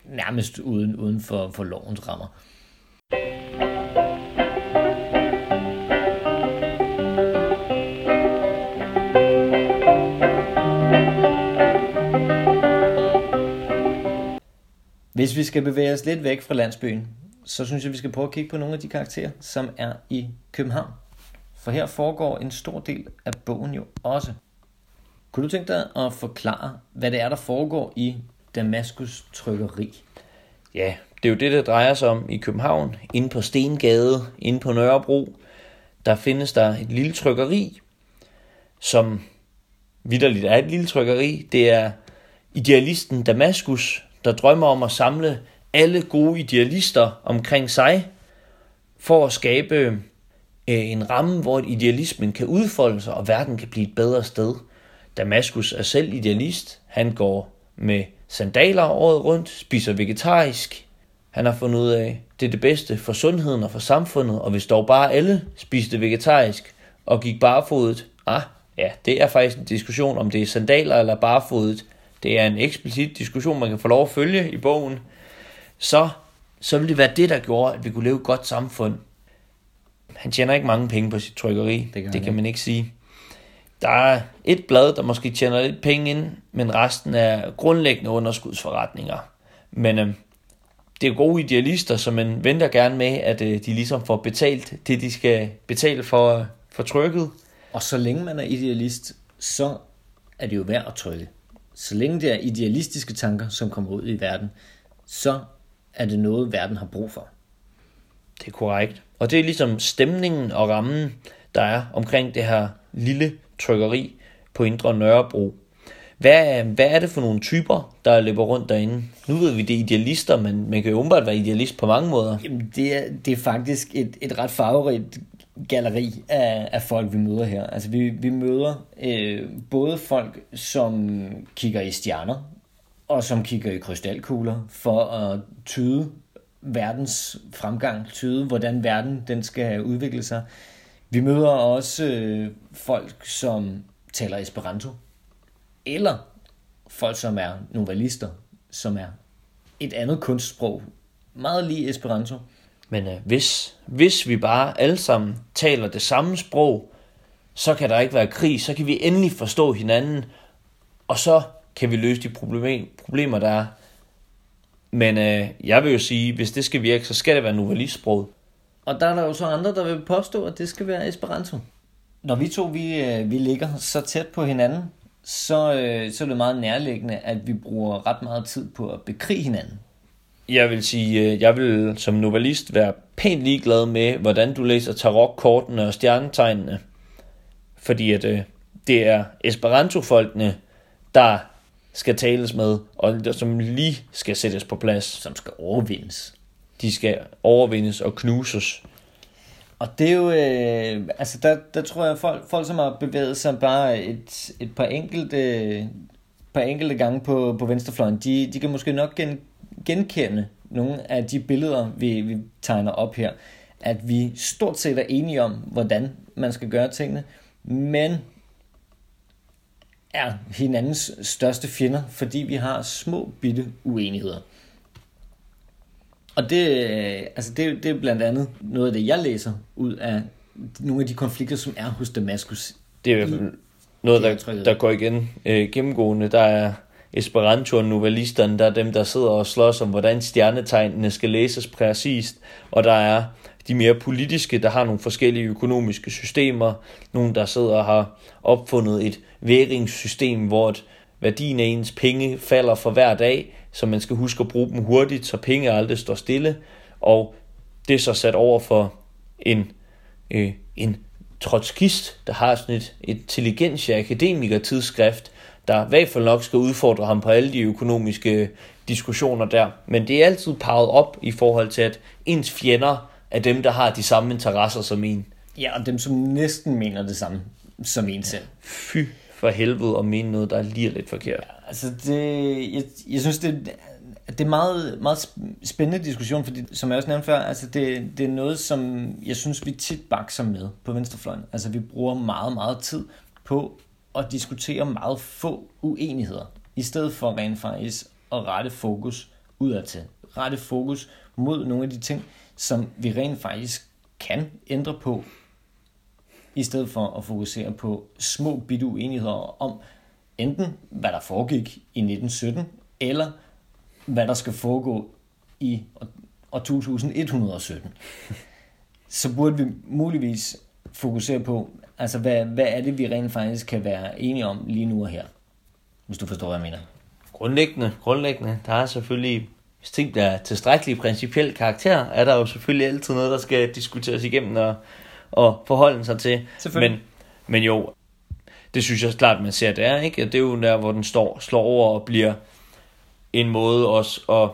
nærmest uden, uden for, for lovens rammer. Hvis vi skal bevæge os lidt væk fra landsbyen, så synes jeg, vi skal prøve at kigge på nogle af de karakterer, som er i København. For her foregår en stor del af bogen jo også. Kunne du tænke dig at forklare, hvad det er, der foregår i Damaskus Trykkeri? Ja, det er jo det, der drejer sig om i København. Inde på Stengade, inde på Nørrebro, der findes der et lille trykkeri, som vidderligt er et lille trykkeri. Det er idealisten Damaskus, der drømmer om at samle alle gode idealister omkring sig, for at skabe Øh, en ramme, hvor idealismen kan udfolde sig, og verden kan blive et bedre sted. Damaskus er selv idealist. Han går med sandaler året rundt, spiser vegetarisk. Han har fundet ud af, det er det bedste for sundheden og for samfundet, og hvis dog bare alle spiste vegetarisk og gik barefodet, ah, ja, det er faktisk en diskussion, om det er sandaler eller barefodet. Det er en eksplicit diskussion, man kan få lov at følge i bogen. Så, så ville det være det, der gjorde, at vi kunne leve et godt samfund. Han tjener ikke mange penge på sit trykkeri, det kan, det kan man ikke sige. Der er et blad, der måske tjener lidt penge ind, men resten er grundlæggende underskudsforretninger. Men øh, det er gode idealister, så man venter gerne med, at øh, de ligesom får betalt det, de skal betale for, for trykket. Og så længe man er idealist, så er det jo værd at trykke. Så længe det er idealistiske tanker, som kommer ud i verden, så er det noget, verden har brug for. Det er korrekt. Og det er ligesom stemningen og rammen, der er omkring det her lille trykkeri på Indre Nørrebro. Hvad, hvad er det for nogle typer, der løber rundt derinde? Nu ved vi, det er idealister, men man kan jo umiddelbart være idealist på mange måder. Jamen, det er, det er faktisk et, et ret farverigt galleri af, af folk, vi møder her. Altså, vi, vi møder øh, både folk, som kigger i stjerner, og som kigger i krystalkugler, for at tyde verdens fremgang, tyde, hvordan verden den skal udvikle sig. Vi møder også øh, folk, som taler Esperanto, eller folk, som er novelister, som er et andet kunstsprog, meget lige Esperanto. Men øh, hvis, hvis vi bare alle sammen taler det samme sprog, så kan der ikke være krig, så kan vi endelig forstå hinanden, og så kan vi løse de problemer, der er. Men øh, jeg vil jo sige, hvis det skal virke, så skal det være novellistsproget. Og der er der jo så andre, der vil påstå, at det skal være Esperanto. Når vi to vi, øh, vi ligger så tæt på hinanden, så, øh, så er det meget nærliggende, at vi bruger ret meget tid på at bekrige hinanden. Jeg vil sige, øh, jeg vil som novelist være pænt ligeglad med, hvordan du læser tarotkortene og stjernetegnene. Fordi at det er Esperanto-folkene, der skal tales med, og som lige skal sættes på plads. Som skal overvindes de skal overvindes og knuses. Og det er jo, øh, altså der, der tror jeg, folk, folk som har bevæget sig bare et, et par enkelte, par enkelte gange på, på venstrefløjen, de, de kan måske nok gen, genkende nogle af de billeder, vi, vi tegner op her. At vi stort set er enige om, hvordan man skal gøre tingene, men er hinandens største fjender, fordi vi har små bitte uenigheder. Og det, altså det, det er blandt andet noget af det, jeg læser ud af nogle af de konflikter, som er hos Damaskus. Det er i hvert fald noget, der, der går igen øh, gennemgående. Der er Esperanto og novelisterne, der er dem, der sidder og slås om, hvordan stjernetegnene skal læses præcist. Og der er de mere politiske, der har nogle forskellige økonomiske systemer. Nogle, der sidder og har opfundet et væringssystem, hvor værdien af ens penge falder for hver dag så man skal huske at bruge dem hurtigt, så penge aldrig står stille, og det er så sat over for en, øh, en trotskist, der har sådan et intelligensia akademiker tidsskrift, der i hvert fald nok skal udfordre ham på alle de økonomiske diskussioner der. Men det er altid parret op i forhold til, at ens fjender er dem, der har de samme interesser som en. Ja, og dem, som næsten mener det samme som en selv. Fy for helvede at mene noget, der er lige lidt forkert. Altså, det, jeg, jeg synes, det, det er meget, meget spændende diskussion, fordi som jeg også nævnte før, altså det, det er noget, som jeg synes, vi tit bakser med på venstrefløjen. Altså vi bruger meget, meget tid på at diskutere meget få uenigheder, i stedet for rent faktisk at rette fokus udadtil. Rette fokus mod nogle af de ting, som vi rent faktisk kan ændre på i stedet for at fokusere på små bitte uenigheder om enten hvad der foregik i 1917, eller hvad der skal foregå i år 2117, så burde vi muligvis fokusere på, altså hvad, hvad er det, vi rent faktisk kan være enige om lige nu og her, hvis du forstår, hvad jeg mener. Grundlæggende, grundlæggende, der er selvfølgelig, hvis ting der er tilstrækkeligt principiel karakter, er der jo selvfølgelig altid noget, der skal diskuteres igennem og, og forholde sig til. Men, men jo, det synes jeg klart, man ser, det er, ikke? Det er jo der, hvor den står, slår over og bliver en måde også at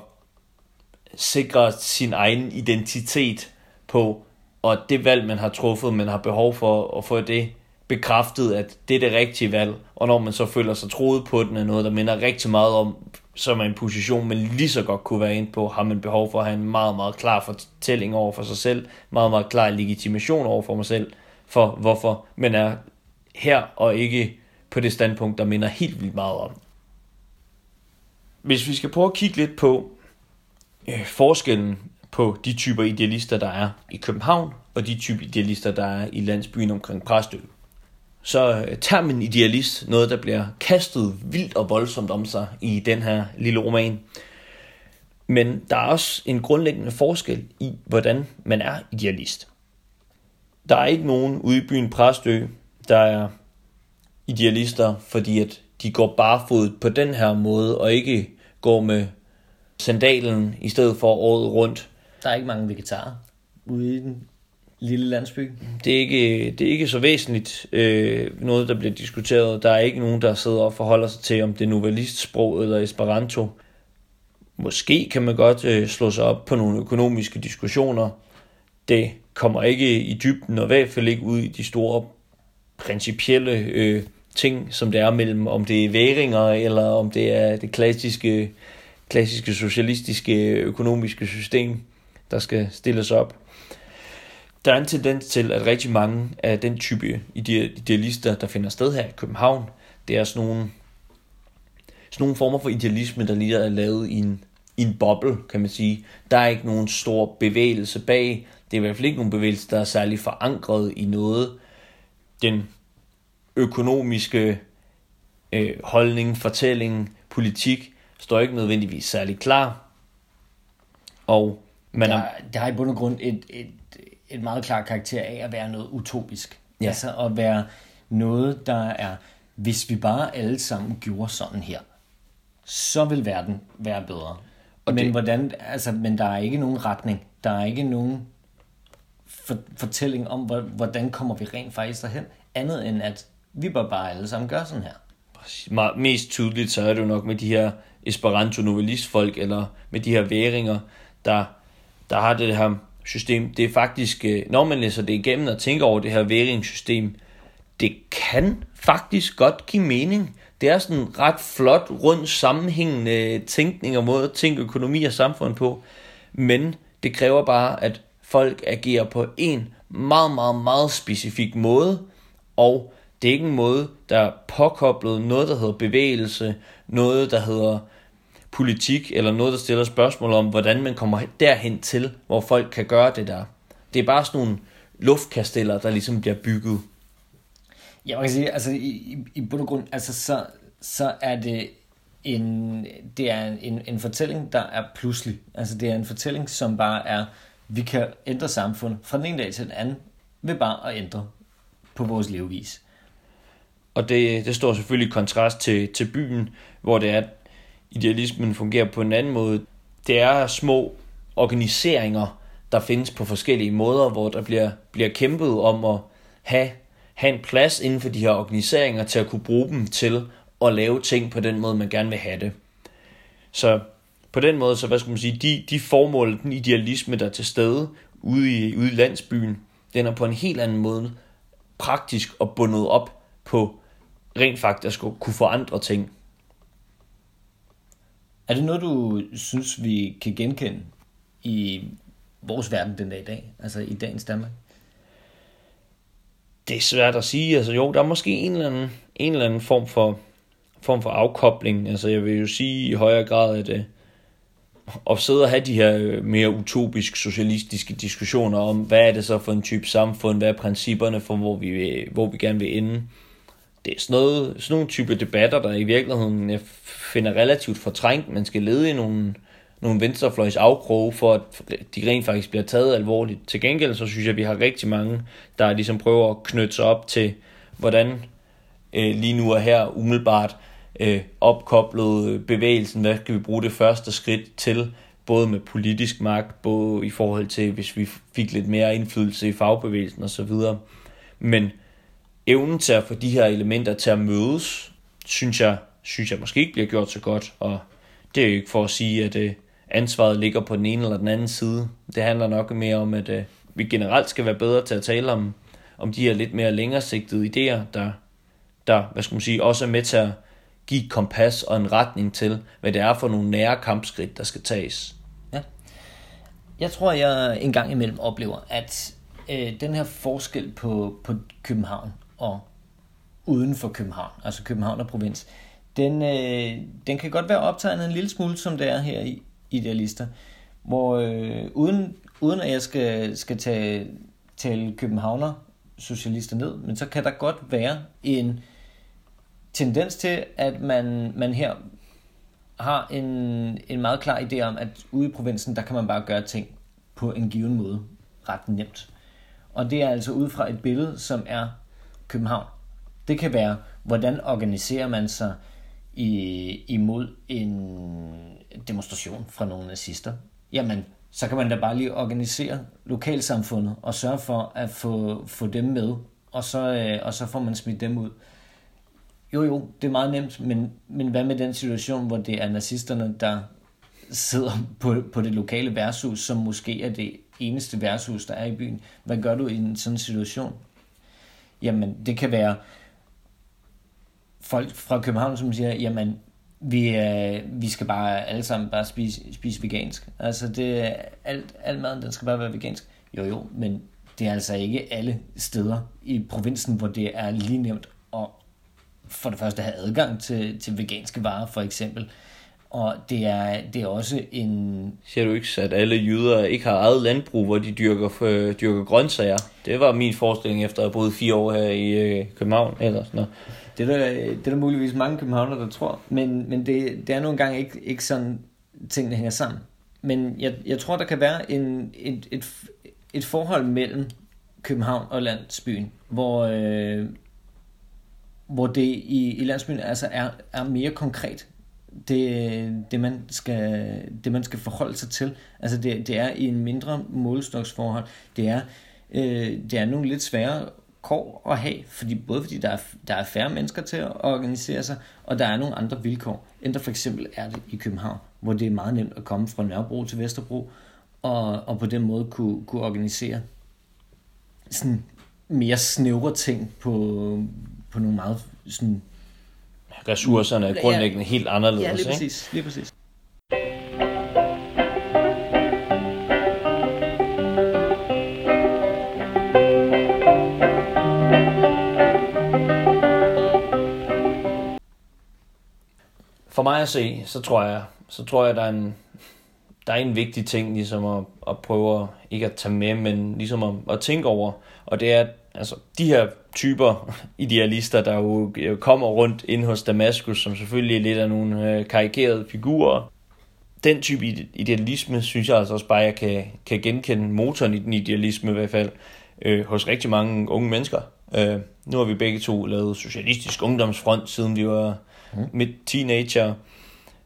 sikre sin egen identitet på, og det valg, man har truffet, man har behov for at få det bekræftet, at det er det rigtige valg, og når man så føler sig troet på den, er noget, der minder rigtig meget om, som er en position, man lige så godt kunne være ind på, har man behov for at have en meget, meget klar fortælling over for sig selv, meget, meget klar legitimation over for mig selv, for hvorfor man er her, og ikke på det standpunkt, der minder helt vildt meget om. Hvis vi skal prøve at kigge lidt på øh, forskellen på de typer idealister, der er i København, og de typer idealister, der er i landsbyen omkring Præstø, så øh, termen idealist noget, der bliver kastet vildt og voldsomt om sig i den her lille roman. Men der er også en grundlæggende forskel i, hvordan man er idealist. Der er ikke nogen ude i byen Præstø, der er idealister, fordi at de går barefodet på den her måde, og ikke går med sandalen i stedet for året rundt. Der er ikke mange vegetarer ude i den lille landsby. Det er ikke, det er ikke så væsentligt øh, noget, der bliver diskuteret. Der er ikke nogen, der sidder og forholder sig til, om det er novellistsprog eller esperanto. Måske kan man godt øh, slå sig op på nogle økonomiske diskussioner. Det kommer ikke i dybden, og i hvert fald ikke ud i de store principielle øh, ting, som det er mellem, om det er væringer, eller om det er det klassiske, klassiske socialistiske økonomiske system, der skal stilles op. Der er en tendens til, at rigtig mange af den type idealister, der finder sted her i København, det er sådan nogle, sådan nogle former for idealisme, der lige er lavet i en, i en boble, kan man sige. Der er ikke nogen stor bevægelse bag. Det er i hvert fald ikke nogen bevægelse, der er særlig forankret i noget. Den økonomiske øh, holdning, fortælling, politik står ikke nødvendigvis særlig klar. Og man der, er, der har i bund og grund et, et, et meget klart karakter af at være noget utopisk. Ja. Altså at være noget, der er, hvis vi bare alle sammen gjorde sådan her, så vil verden være bedre. Og men, det... hvordan, altså, men der er ikke nogen retning. Der er ikke nogen for, fortælling om, hvordan kommer vi rent faktisk derhen. Andet end at vi bør bare alle sammen gøre sådan her. Mest tydeligt så er det jo nok med de her Esperanto novelistfolk, eller med de her væringer, der, der har det her system. Det er faktisk, øh, når man læser det igennem og tænker over det her væringssystem, det kan faktisk godt give mening. Det er sådan en ret flot, rund, sammenhængende tænkning og måde at tænke økonomi og samfund på. Men det kræver bare, at folk agerer på en meget, meget, meget specifik måde, og det er ikke en måde, der er påkoblet noget, der hedder bevægelse, noget, der hedder politik, eller noget, der stiller spørgsmål om, hvordan man kommer derhen til, hvor folk kan gøre det der. Det er bare sådan nogle luftkasteller, der ligesom bliver bygget. Ja, man kan sige, altså i, i, i bund og grund, altså så, så er det en, det er en, en fortælling, der er pludselig. Altså det er en fortælling, som bare er, vi kan ændre samfundet fra den ene dag til den anden, ved bare at ændre på vores levevis. Og det, det står selvfølgelig i kontrast til, til byen, hvor det er, idealismen fungerer på en anden måde. Det er små organiseringer, der findes på forskellige måder, hvor der bliver, bliver kæmpet om at have, have en plads inden for de her organiseringer til at kunne bruge dem til at lave ting på den måde, man gerne vil have det. Så på den måde, så hvad skal man sige, de, de formål, den idealisme, der er til stede ude i, ude i landsbyen, den er på en helt anden måde praktisk og bundet op på rent faktisk at kunne forandre ting. Er det noget, du synes, vi kan genkende i vores verden den dag i dag? Altså i dagens Danmark? Det er svært at sige. Altså jo, der er måske en eller anden, en eller anden form for form for afkobling. Altså jeg vil jo sige i højere grad, at øh, at sidde og have de her øh, mere utopisk socialistiske diskussioner om, hvad er det så for en type samfund, hvad er principperne for, hvor vi, hvor vi gerne vil ende det er sådan, noget, sådan nogle type debatter, der i virkeligheden jeg finder relativt fortrængt. Man skal lede i nogle, nogle venstrefløjs afkroge, for at de rent faktisk bliver taget alvorligt. Til gengæld, så synes jeg, at vi har rigtig mange, der ligesom prøver at knytte sig op til, hvordan øh, lige nu og her umiddelbart øh, opkoblet øh, bevægelsen, hvad skal vi bruge det første skridt til, både med politisk magt, både i forhold til, hvis vi fik lidt mere indflydelse i fagbevægelsen osv. Men evnen til at få de her elementer til at mødes, synes jeg, synes jeg måske ikke bliver gjort så godt, og det er jo ikke for at sige, at øh, ansvaret ligger på den ene eller den anden side. Det handler nok mere om, at øh, vi generelt skal være bedre til at tale om, om de her lidt mere længersigtede idéer, der, der hvad skal man sige, også er med til at give et kompas og en retning til, hvad det er for nogle nære kampskridt, der skal tages. Ja. Jeg tror, jeg en gang imellem oplever, at øh, den her forskel på, på København og uden for København, altså København og provins, den, øh, den kan godt være optegnet en lille smule, som det er her i Idealister, hvor øh, uden, uden at jeg skal, skal tage, tale københavner socialister ned, men så kan der godt være en tendens til, at man, man her har en, en meget klar idé om, at ude i provinsen, der kan man bare gøre ting på en given måde ret nemt. Og det er altså ud fra et billede, som er København. Det kan være, hvordan organiserer man sig i, imod en demonstration fra nogle nazister. Jamen, så kan man da bare lige organisere lokalsamfundet og sørge for at få, få dem med, og så, øh, og så får man smidt dem ud. Jo, jo, det er meget nemt, men, men hvad med den situation, hvor det er nazisterne, der sidder på, på det lokale værtshus, som måske er det eneste værtshus, der er i byen. Hvad gør du i en sådan situation? Jamen, det kan være folk fra København, som siger, jamen, vi, øh, vi skal bare alle sammen bare spise, spise vegansk. Altså, det, alt, alt maden, den skal bare være vegansk. Jo, jo, men det er altså ikke alle steder i provinsen, hvor det er lige nemt at for det første have adgang til, til veganske varer, for eksempel. Og det er, det er også en... Siger du ikke, at alle jøder ikke har eget landbrug, hvor de dyrker, for, dyrker grøntsager? Det var min forestilling efter at have boet fire år her i øh, København. Eller sådan noget. Det er, der, det er der muligvis mange københavner, der tror. Men, men det, det er nogle gange ikke, ikke sådan, tingene hænger sammen. Men jeg, jeg tror, der kan være en, et, et, et forhold mellem København og landsbyen, hvor, øh, hvor det i, i landsbyen altså er, er mere konkret det, det, man skal, det, man skal forholde sig til. Altså det, det er i en mindre målestoksforhold. Det er, øh, det er nogle lidt svære kår at have, fordi, både fordi der er, der er færre mennesker til at organisere sig, og der er nogle andre vilkår, end der for eksempel er det i København, hvor det er meget nemt at komme fra Nørrebro til Vesterbro, og, og på den måde kunne, kunne organisere sådan mere snævre ting på, på nogle meget sådan ressourcerne er grundlæggende ja, helt anderledes. Ja, lige præcis. Ikke? Lige præcis. For mig at se, så tror jeg, så tror jeg, der er en, der er en vigtig ting, ligesom at, at prøve, ikke at tage med, men ligesom at, at tænke over, og det er, at altså, de her typer idealister, der jo kommer rundt ind hos Damaskus, som selvfølgelig er lidt af nogle øh, karikerede figurer. Den type idealisme, synes jeg altså også bare, jeg kan, kan genkende motoren i den idealisme i hvert fald, øh, hos rigtig mange unge mennesker. Øh, nu har vi begge to lavet Socialistisk Ungdomsfront, siden vi var mm. midt teenager.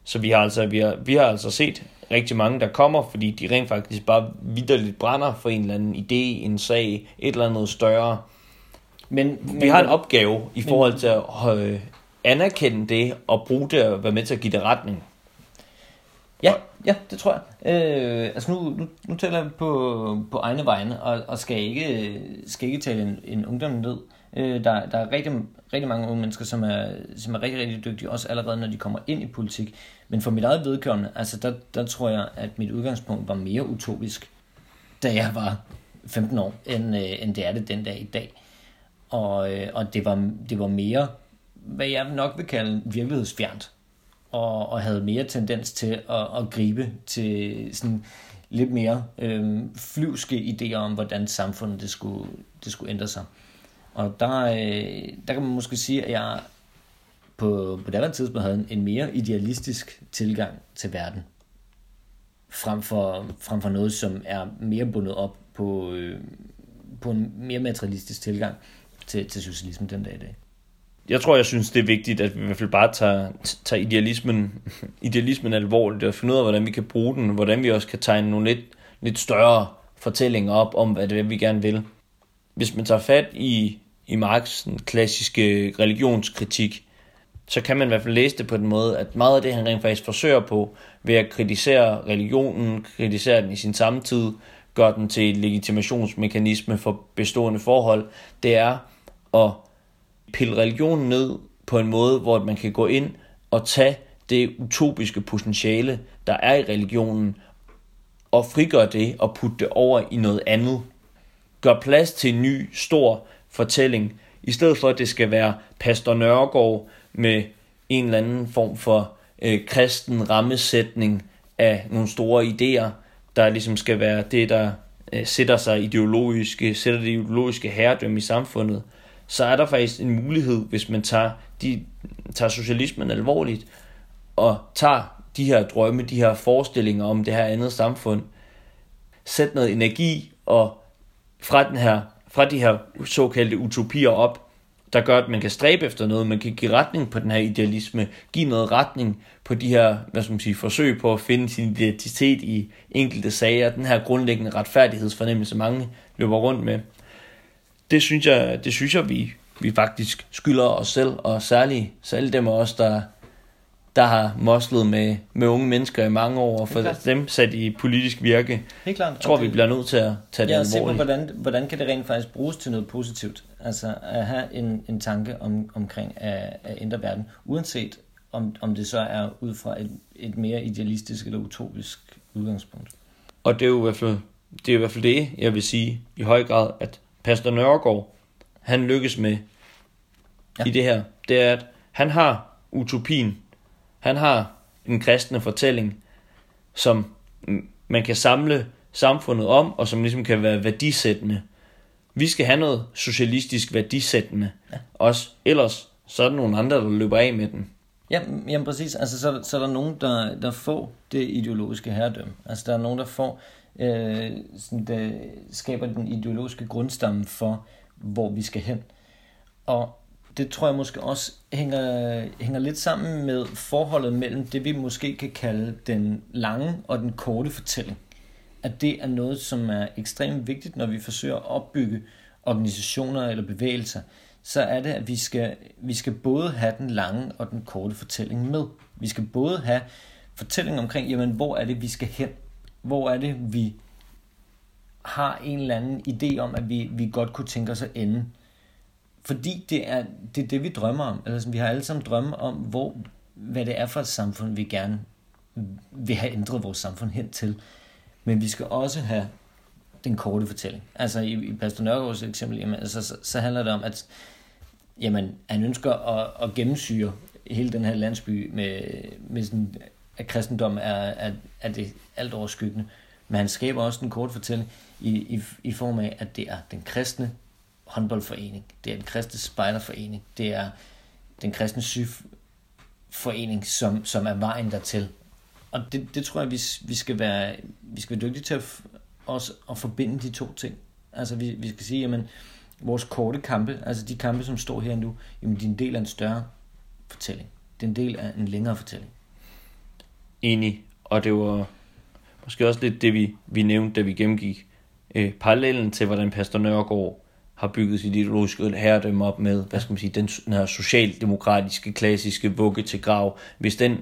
Så vi har, altså, vi, har, vi har altså set rigtig mange, der kommer, fordi de rent faktisk bare vidderligt brænder for en eller anden idé, en sag, et eller andet større. Men, vi har en opgave i forhold til at øh, anerkende det og bruge det og være med til at give det retning. Ja, ja, det tror jeg. Øh, altså nu, nu, nu taler jeg på, på egne vegne, og, og skal, ikke, skal ikke tale en, en ungdom ned. Øh, Øh, der, der er rigtig, rigtig mange unge mennesker, som er, som er rigtig, rigtig dygtige, også allerede når de kommer ind i politik. Men for mit eget vedkommende, altså der, der tror jeg, at mit udgangspunkt var mere utopisk, da jeg var 15 år, end, øh, end det er det den dag i dag. Og, øh, og det, var, det var mere, hvad jeg nok vil kalde virkelighedsfjernt, og, og havde mere tendens til at, at gribe til sådan lidt mere øh, flyvske idéer om, hvordan samfundet det skulle, det skulle ændre sig. Og der, øh, der kan man måske sige, at jeg på, på daværende tidspunkt havde en, en mere idealistisk tilgang til verden. frem for, frem for noget, som er mere bundet op på, øh, på en mere materialistisk tilgang til, til socialismen den dag i dag. Jeg tror, jeg synes, det er vigtigt, at vi i hvert fald bare tager, tager idealismen, [laughs] idealismen alvorligt og finder ud af, hvordan vi kan bruge den, hvordan vi også kan tegne nogle lidt, lidt større fortællinger op om, hvad det er, vi gerne vil. Hvis man tager fat i, i Marx' klassiske religionskritik, så kan man i hvert fald læse det på den måde, at meget af det, han rent faktisk forsøger på, ved at kritisere religionen, kritisere den i sin samtid, gør den til et legitimationsmekanisme for bestående forhold, det er at pille religionen ned på en måde, hvor man kan gå ind og tage det utopiske potentiale, der er i religionen, og frigøre det og putte det over i noget andet. Gør plads til en ny, stor fortælling, i stedet for at det skal være Pastor Nørregård med en eller anden form for øh, kristen rammesætning af nogle store idéer, der ligesom skal være det, der øh, sætter sig ideologiske, sætter det ideologiske herredømme i samfundet, så er der faktisk en mulighed, hvis man tager, de, tager socialismen alvorligt, og tager de her drømme, de her forestillinger om det her andet samfund, sæt noget energi og fra, den her, fra de her såkaldte utopier op, der gør, at man kan stræbe efter noget, man kan give retning på den her idealisme, give noget retning på de her, hvad skal man sige, forsøg på at finde sin identitet i enkelte sager, den her grundlæggende retfærdighedsfornemmelse, mange løber rundt med. Det synes jeg, det synes jeg vi, vi faktisk skylder os selv, og særligt, særligt dem af os, der, der har moslet med, med unge mennesker i mange år, og for dem sat i politisk virke. Helt klart. Jeg tror, vi bliver nødt til at tage det ja, alvorligt. se på, hvordan, hvordan kan det rent faktisk bruges til noget positivt. Altså at have en, en tanke om, omkring at, at ændre verden, uanset om, om det så er ud fra et, et mere idealistisk eller utopisk udgangspunkt. Og det er jo i hvert fald det, er i hvert fald det jeg vil sige i høj grad, at Pastor Nørregård, han lykkes med ja. i det her. Det er, at han har utopien. Han har en kristne fortælling, som man kan samle samfundet om, og som ligesom kan være værdisættende. Vi skal have noget socialistisk værdisættende ja. også. Ellers så er der nogle andre, der løber af med den. Ja, jamen præcis. Altså, så, så er der nogen, der, der får det ideologiske herredømme. Altså, der er nogen, der får, øh, sådan, der skaber den ideologiske grundstamme for, hvor vi skal hen. Og det tror jeg måske også hænger, hænger lidt sammen med forholdet mellem det, vi måske kan kalde den lange og den korte fortælling. At det er noget, som er ekstremt vigtigt, når vi forsøger at opbygge organisationer eller bevægelser, så er det, at vi skal, vi skal både have den lange og den korte fortælling med. Vi skal både have fortælling omkring, jamen, hvor er det, vi skal hen? Hvor er det, vi har en eller anden idé om, at vi, vi godt kunne tænke os at ende? Fordi det er det, er det vi drømmer om. Altså, vi har alle sammen drømme om, hvor, hvad det er for et samfund, vi gerne vil have ændret vores samfund hen til. Men vi skal også have den korte fortælling. Altså i, i Pastor Nørgaards eksempel, jamen, altså, så, så handler det om, at jamen, han ønsker at, at gennemsyre hele den her landsby med, med sådan, at kristendom er, er, er det alt overskyggende. Men han skaber også den korte fortælling i, i, i form af, at det er den kristne håndboldforening, det er den kristne spejderforening, det er den kristne syforening, som, som er vejen dertil. Og det, det tror jeg, vi, vi, skal være, vi skal være dygtige til at, også at forbinde de to ting. Altså vi, vi skal sige, jamen, vores korte kampe, altså de kampe, som står her nu, jamen de er en del af en større fortælling. Det er en del af en længere fortælling. Enig. Og det var måske også lidt det, vi, vi nævnte, da vi gennemgik øh, parallellen til, hvordan Pastor Nørgaard har bygget sit ideologiske herredømme op med, hvad skal man sige, den, den her socialdemokratiske, klassiske vugge til grav. Hvis den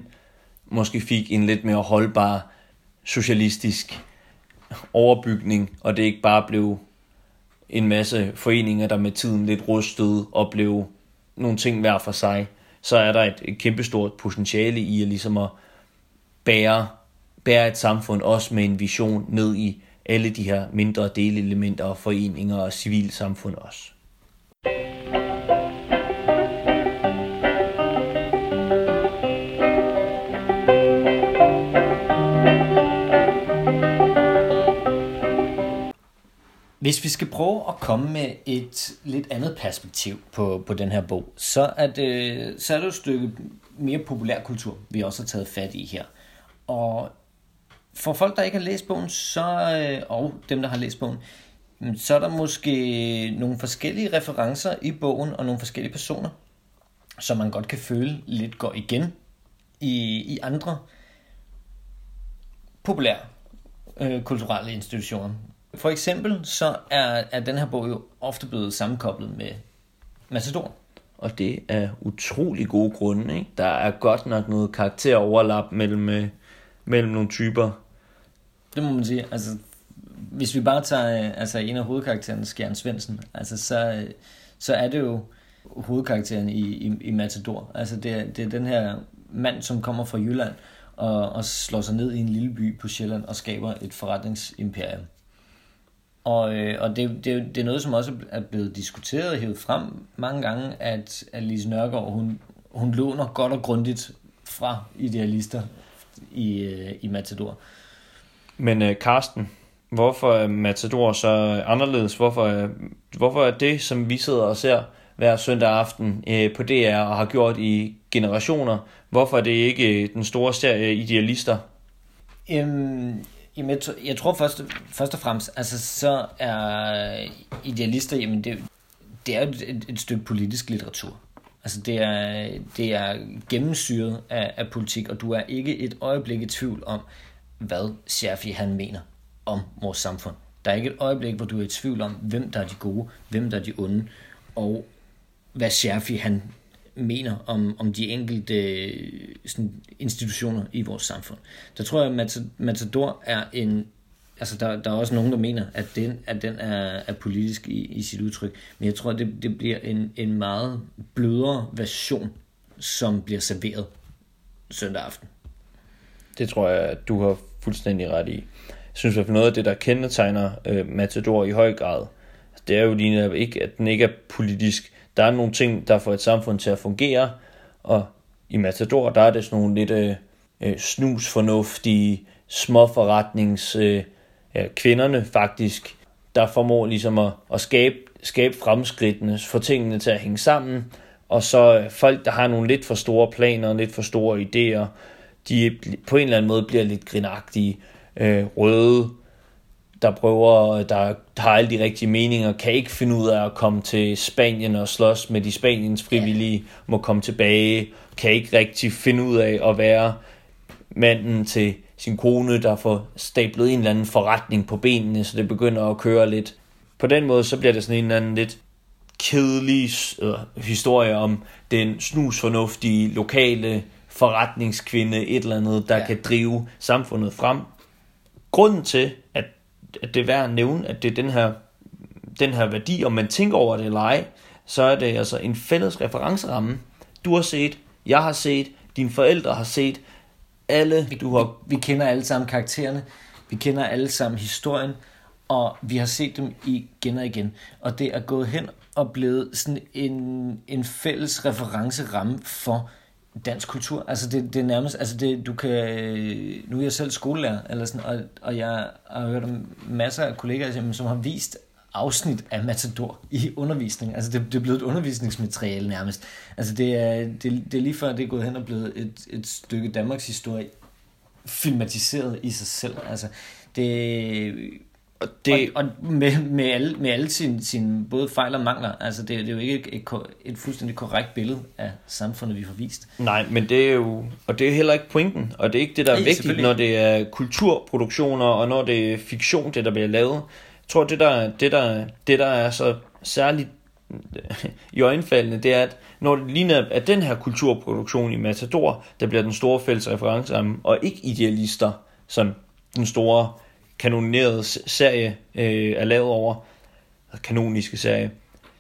måske fik en lidt mere holdbar socialistisk overbygning, og det ikke bare blev en masse foreninger, der med tiden lidt rustede og blev nogle ting hver for sig, så er der et, et kæmpestort potentiale i at ligesom at bære, bære et samfund også med en vision ned i alle de her mindre delelementer og foreninger og civilsamfund også. Hvis vi skal prøve at komme med et lidt andet perspektiv på, på den her bog, så er, det, så er det et stykke mere populærkultur, vi også har taget fat i her. Og for folk, der ikke har læst bogen, så, øh, og dem, der har læst bogen, mm, så er der måske nogle forskellige referencer i bogen og nogle forskellige personer, som man godt kan føle lidt går igen i, i andre populære øh, kulturelle institutioner. For eksempel så er, er den her bog jo ofte blevet sammenkoblet med Macedon. Og det er utrolig gode grunde. Ikke? Der er godt nok noget karakteroverlap mellem, øh, mellem nogle typer. Det må man sige. Altså, hvis vi bare tager øh, altså, en af hovedkaraktererne, Skjern Svendsen, altså, så, øh, så er det jo hovedkarakteren i, i, i Matador. Altså, det, er, det er den her mand, som kommer fra Jylland og, og slår sig ned i en lille by på Sjælland og skaber et forretningsimperium. Og, øh, og det, det, det er noget, som også er blevet diskuteret og hævet frem mange gange, at, at Lise Nørgaard, hun, hun låner godt og grundigt fra idealister i, øh, i Matador. Men øh, Karsten, hvorfor er Matador så anderledes? Hvorfor, er, hvorfor er det, som vi sidder og ser hver søndag aften øh, på DR og har gjort i generationer, hvorfor er det ikke øh, den store serie idealister? Øhm, Jamen, jeg, jeg tror først, først og fremmest, altså så er idealister, jamen det, det er et, et stykke politisk litteratur. Altså det er, det er gennemsyret af, af politik, og du er ikke et øjeblik i tvivl om, hvad Scherfi han mener om vores samfund. Der er ikke et øjeblik, hvor du er i tvivl om, hvem der er de gode, hvem der er de onde, og hvad Scherfi han mener om, om de enkelte øh, sådan, institutioner i vores samfund. Der tror jeg, at Matador er en... Altså, der, der er også nogen, der mener, at den, at den er, er politisk i, i sit udtryk. Men jeg tror, at det, det bliver en, en meget blødere version, som bliver serveret søndag aften. Det tror jeg, at du har fuldstændig ret i. Jeg synes at noget af det, der kendetegner øh, Matador i høj grad, det er jo lige ikke, at den ikke er politisk der er nogle ting, der får et samfund til at fungere, og i Matador, der er det sådan nogle lidt øh, øh snusfornuftige, småforretnings øh, ja, kvinderne faktisk, der formår ligesom at, at skabe, skabe fremskridtene, få tingene til at hænge sammen, og så øh, folk, der har nogle lidt for store planer, lidt for store idéer, de på en eller anden måde bliver lidt grinagtige, øh, røde, der prøver, der, har alle de rigtige meninger, kan ikke finde ud af at komme til Spanien og slås med de Spaniens frivillige, ja. må komme tilbage, kan ikke rigtig finde ud af at være manden til sin kone, der får stablet en eller anden forretning på benene, så det begynder at køre lidt. På den måde, så bliver det sådan en eller anden lidt kedelig øh, historie om den snusfornuftige lokale forretningskvinde, et eller andet, der ja. kan drive samfundet frem. Grunden til, at at det er værd at nævne, at det er den her, den her værdi, om man tænker over det eller ej, så er det altså en fælles referenceramme. Du har set, jeg har set, dine forældre har set, alle vi, du har... Vi, vi kender alle sammen karaktererne, vi kender alle sammen historien, og vi har set dem igen og igen. Og det er gået hen og blevet sådan en, en fælles referenceramme for dansk kultur. Altså det, det er nærmest, altså det, du kan, nu er jeg selv skolelærer, eller sådan, og, og jeg har hørt om masser af kollegaer, som har vist afsnit af Matador i undervisning. Altså det, det er blevet et undervisningsmateriale nærmest. Altså det er, det, det er lige før, det er gået hen og blevet et, et stykke Danmarks historie filmatiseret i sig selv. Altså det, og, det, og, og med, med alle, med alle sine, sine både fejl og mangler. Altså det, det er jo ikke et, et, et fuldstændig korrekt billede af samfundet, vi får vist. Nej, men det er jo, og det er heller ikke pointen, og det er ikke det, der er Ej, vigtigt, når det er kulturproduktioner, og når det er fiktion, det der bliver lavet. Jeg tror, det der, det der, det der er så særligt [laughs] i øjenfaldene, det er, at når det ligner, at den her kulturproduktion i Matador, der bliver den store fælles reference, og ikke idealister, som den store kanoniserede serie øh, er lavet over, altså kanoniske serie,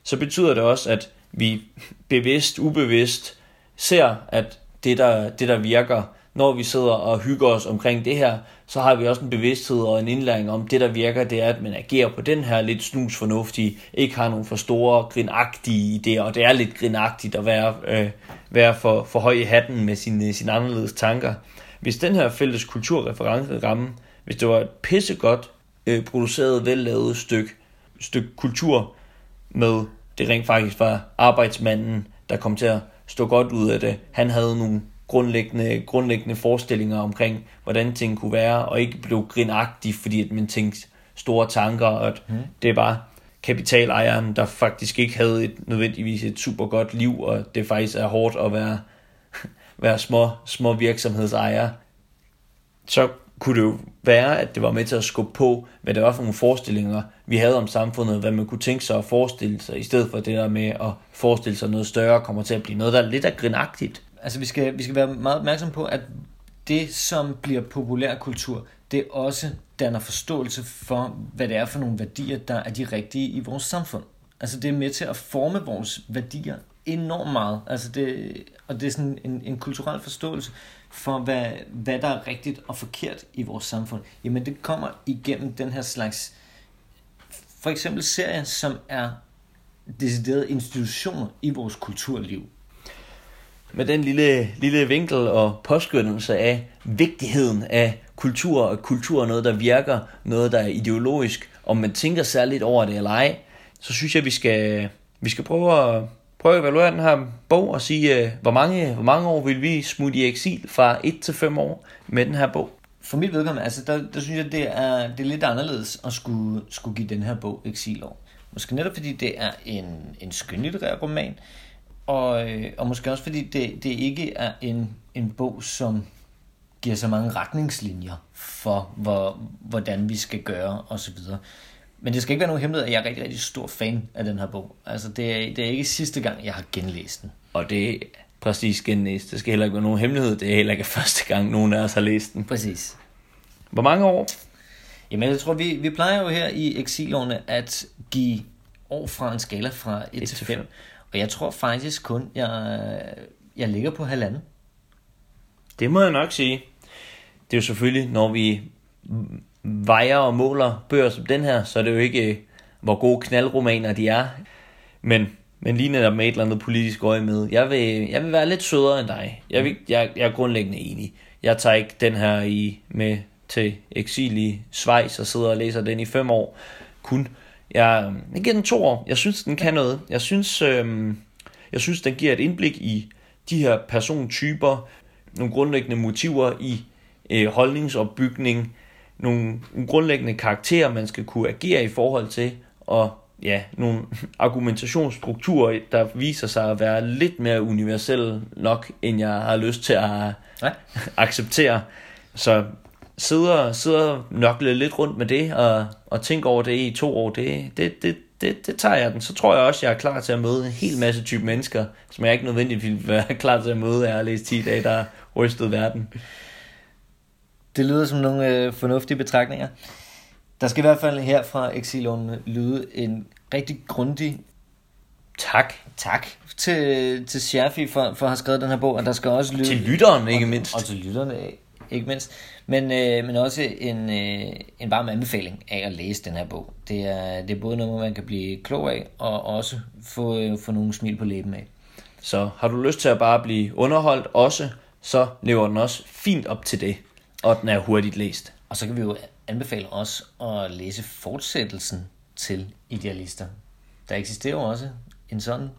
så betyder det også, at vi [laughs] bevidst, ubevidst ser, at det der, det der virker, når vi sidder og hygger os omkring det her, så har vi også en bevidsthed og en indlæring om, det der virker, det er, at man agerer på den her lidt snusfornuftige, ikke har nogen for store, grinagtige idéer, og det er lidt grinagtigt at være, øh, være for, for høj i hatten med sine, sine anderledes tanker. Hvis den her fælles kulturreference ramme hvis det var et pissegodt øh, produceret, vellavet stykke, stykke kultur med det rent faktisk var arbejdsmanden, der kom til at stå godt ud af det. Han havde nogle grundlæggende, grundlæggende forestillinger omkring, hvordan ting kunne være, og ikke blev grinagtig, fordi at man tænkte store tanker, og at mm. det var kapitalejeren, der faktisk ikke havde et, nødvendigvis et super godt liv, og det faktisk er hårdt at være, [laughs] være små, små virksomhedsejer. Så kunne det jo være, at det var med til at skubbe på, hvad det var for nogle forestillinger, vi havde om samfundet, hvad man kunne tænke sig at forestille sig, i stedet for det der med at forestille sig noget større, kommer til at blive noget, der er lidt af grinagtigt. Altså vi skal, vi skal være meget opmærksom på, at det, som bliver populærkultur, det også danner forståelse for, hvad det er for nogle værdier, der er de rigtige i vores samfund. Altså det er med til at forme vores værdier enormt meget. Altså det, og det er sådan en, en kulturel forståelse for, hvad, hvad der er rigtigt og forkert i vores samfund. Jamen det kommer igennem den her slags, for eksempel serier, som er deciderede institutioner i vores kulturliv. Med den lille, lille vinkel og påskyndelse af vigtigheden af kultur, og kultur er noget, der virker, noget, der er ideologisk, om man tænker særligt over det eller ej, så synes jeg, vi skal, vi skal prøve at prøve at evaluere den her bog og sige, øh, hvor mange, hvor mange år vil vi smutte i eksil fra 1 til 5 år med den her bog? For mit vedkommende, altså der, der synes jeg, det er, det er lidt anderledes at skulle, skulle give den her bog eksilår. Måske netop fordi det er en, en skønlitterær roman, og, øh, og måske også fordi det, det ikke er en, en bog, som giver så mange retningslinjer for, hvor, hvordan vi skal gøre osv. Men det skal ikke være nogen hemmelighed, at jeg er rigtig, rigtig stor fan af den her bog. Altså, det er, det er ikke sidste gang, jeg har genlæst den. Og det er præcis genlæst. Det skal heller ikke være nogen hemmelighed. Det er heller ikke [laughs] første gang, nogen af os har læst den. Præcis. Hvor mange år? Jamen, jeg tror, vi, vi plejer jo her i eksilårene at give år fra en skala fra 1, 1 til 5. Og jeg tror faktisk kun, jeg, jeg ligger på halvanden. Det må jeg nok sige. Det er jo selvfølgelig, når vi vejer og måler bøger som den her, så er det jo ikke, øh, hvor gode knaldromaner de er. Men, men lige netop med et eller andet politisk øje med. Jeg vil, jeg vil være lidt sødere end dig. Jeg, vil, jeg, jeg er grundlæggende enig. Jeg tager ikke den her i med til eksil i Schweiz og sidder og læser den i fem år. Kun. Jeg, jeg giver den to år. Jeg synes, den kan noget. Jeg synes, øhm, jeg synes den giver et indblik i de her persontyper, nogle grundlæggende motiver i øh, holdningsopbygning, nogle, grundlæggende karakterer, man skal kunne agere i forhold til, og ja, nogle [laughs] argumentationsstrukturer, der viser sig at være lidt mere universelle nok, end jeg har lyst til at ja. [laughs] acceptere. Så sidder, sidder nokle lidt rundt med det, og, og tænke over det i to år, det, det, det, det, det tager jeg den. Så tror jeg også, jeg er klar til at møde en hel masse type mennesker, som jeg ikke nødvendigvis vil være [laughs] klar til at møde, jeg har læst 10 dage, der rystet verden. Det lyder som nogle øh, fornuftige betragtninger. Der skal i hvert fald her fra Exilon lyde en rigtig grundig tak. Tak til, til Sherfi for, for at have skrevet den her bog, og der skal også lyde... Til lytteren, ikke mindst. Og, og til lytterne, ikke mindst. Men, øh, men også en, øh, en varm anbefaling af at læse den her bog. Det er, det er både noget, man kan blive klog af, og også få, øh, få nogle smil på læben af. Så har du lyst til at bare blive underholdt også, så lever den også fint op til det og den er hurtigt læst. Og så kan vi jo anbefale os at læse fortsættelsen til Idealister. Der eksisterer jo også en sådan.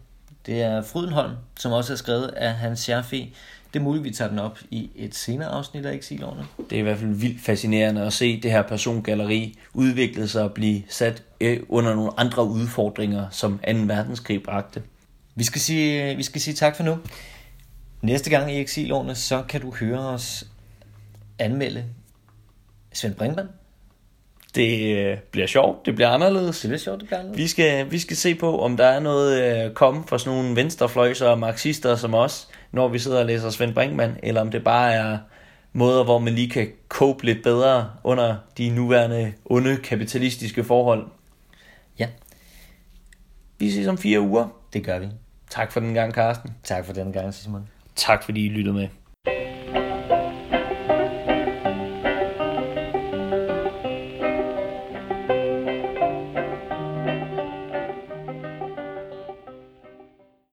Det er Frydenholm, som også er skrevet af Hans Scherfi. Det er muligt, vi tager den op i et senere afsnit af Exilårene. Det er i hvert fald vildt fascinerende at se det her persongalleri udvikle sig og blive sat øh, under nogle andre udfordringer, som 2. verdenskrig bragte. Vi skal sige, vi skal sige tak for nu. Næste gang i Exilårene, så kan du høre os anmelde Svend Brinkmann. Det øh, bliver sjovt, det bliver anderledes. Det bliver sjovt, det bliver anderledes. Vi skal, vi skal se på, om der er noget øh, komme fra sådan nogle venstrefløjser og marxister som os, når vi sidder og læser Svend Brinkmann, eller om det bare er måder, hvor man lige kan cope lidt bedre under de nuværende onde kapitalistiske forhold. Ja. Vi ses om fire uger. Det gør vi. Tak for den gang, Carsten. Tak for den gang, Simon. Tak fordi I lyttede med.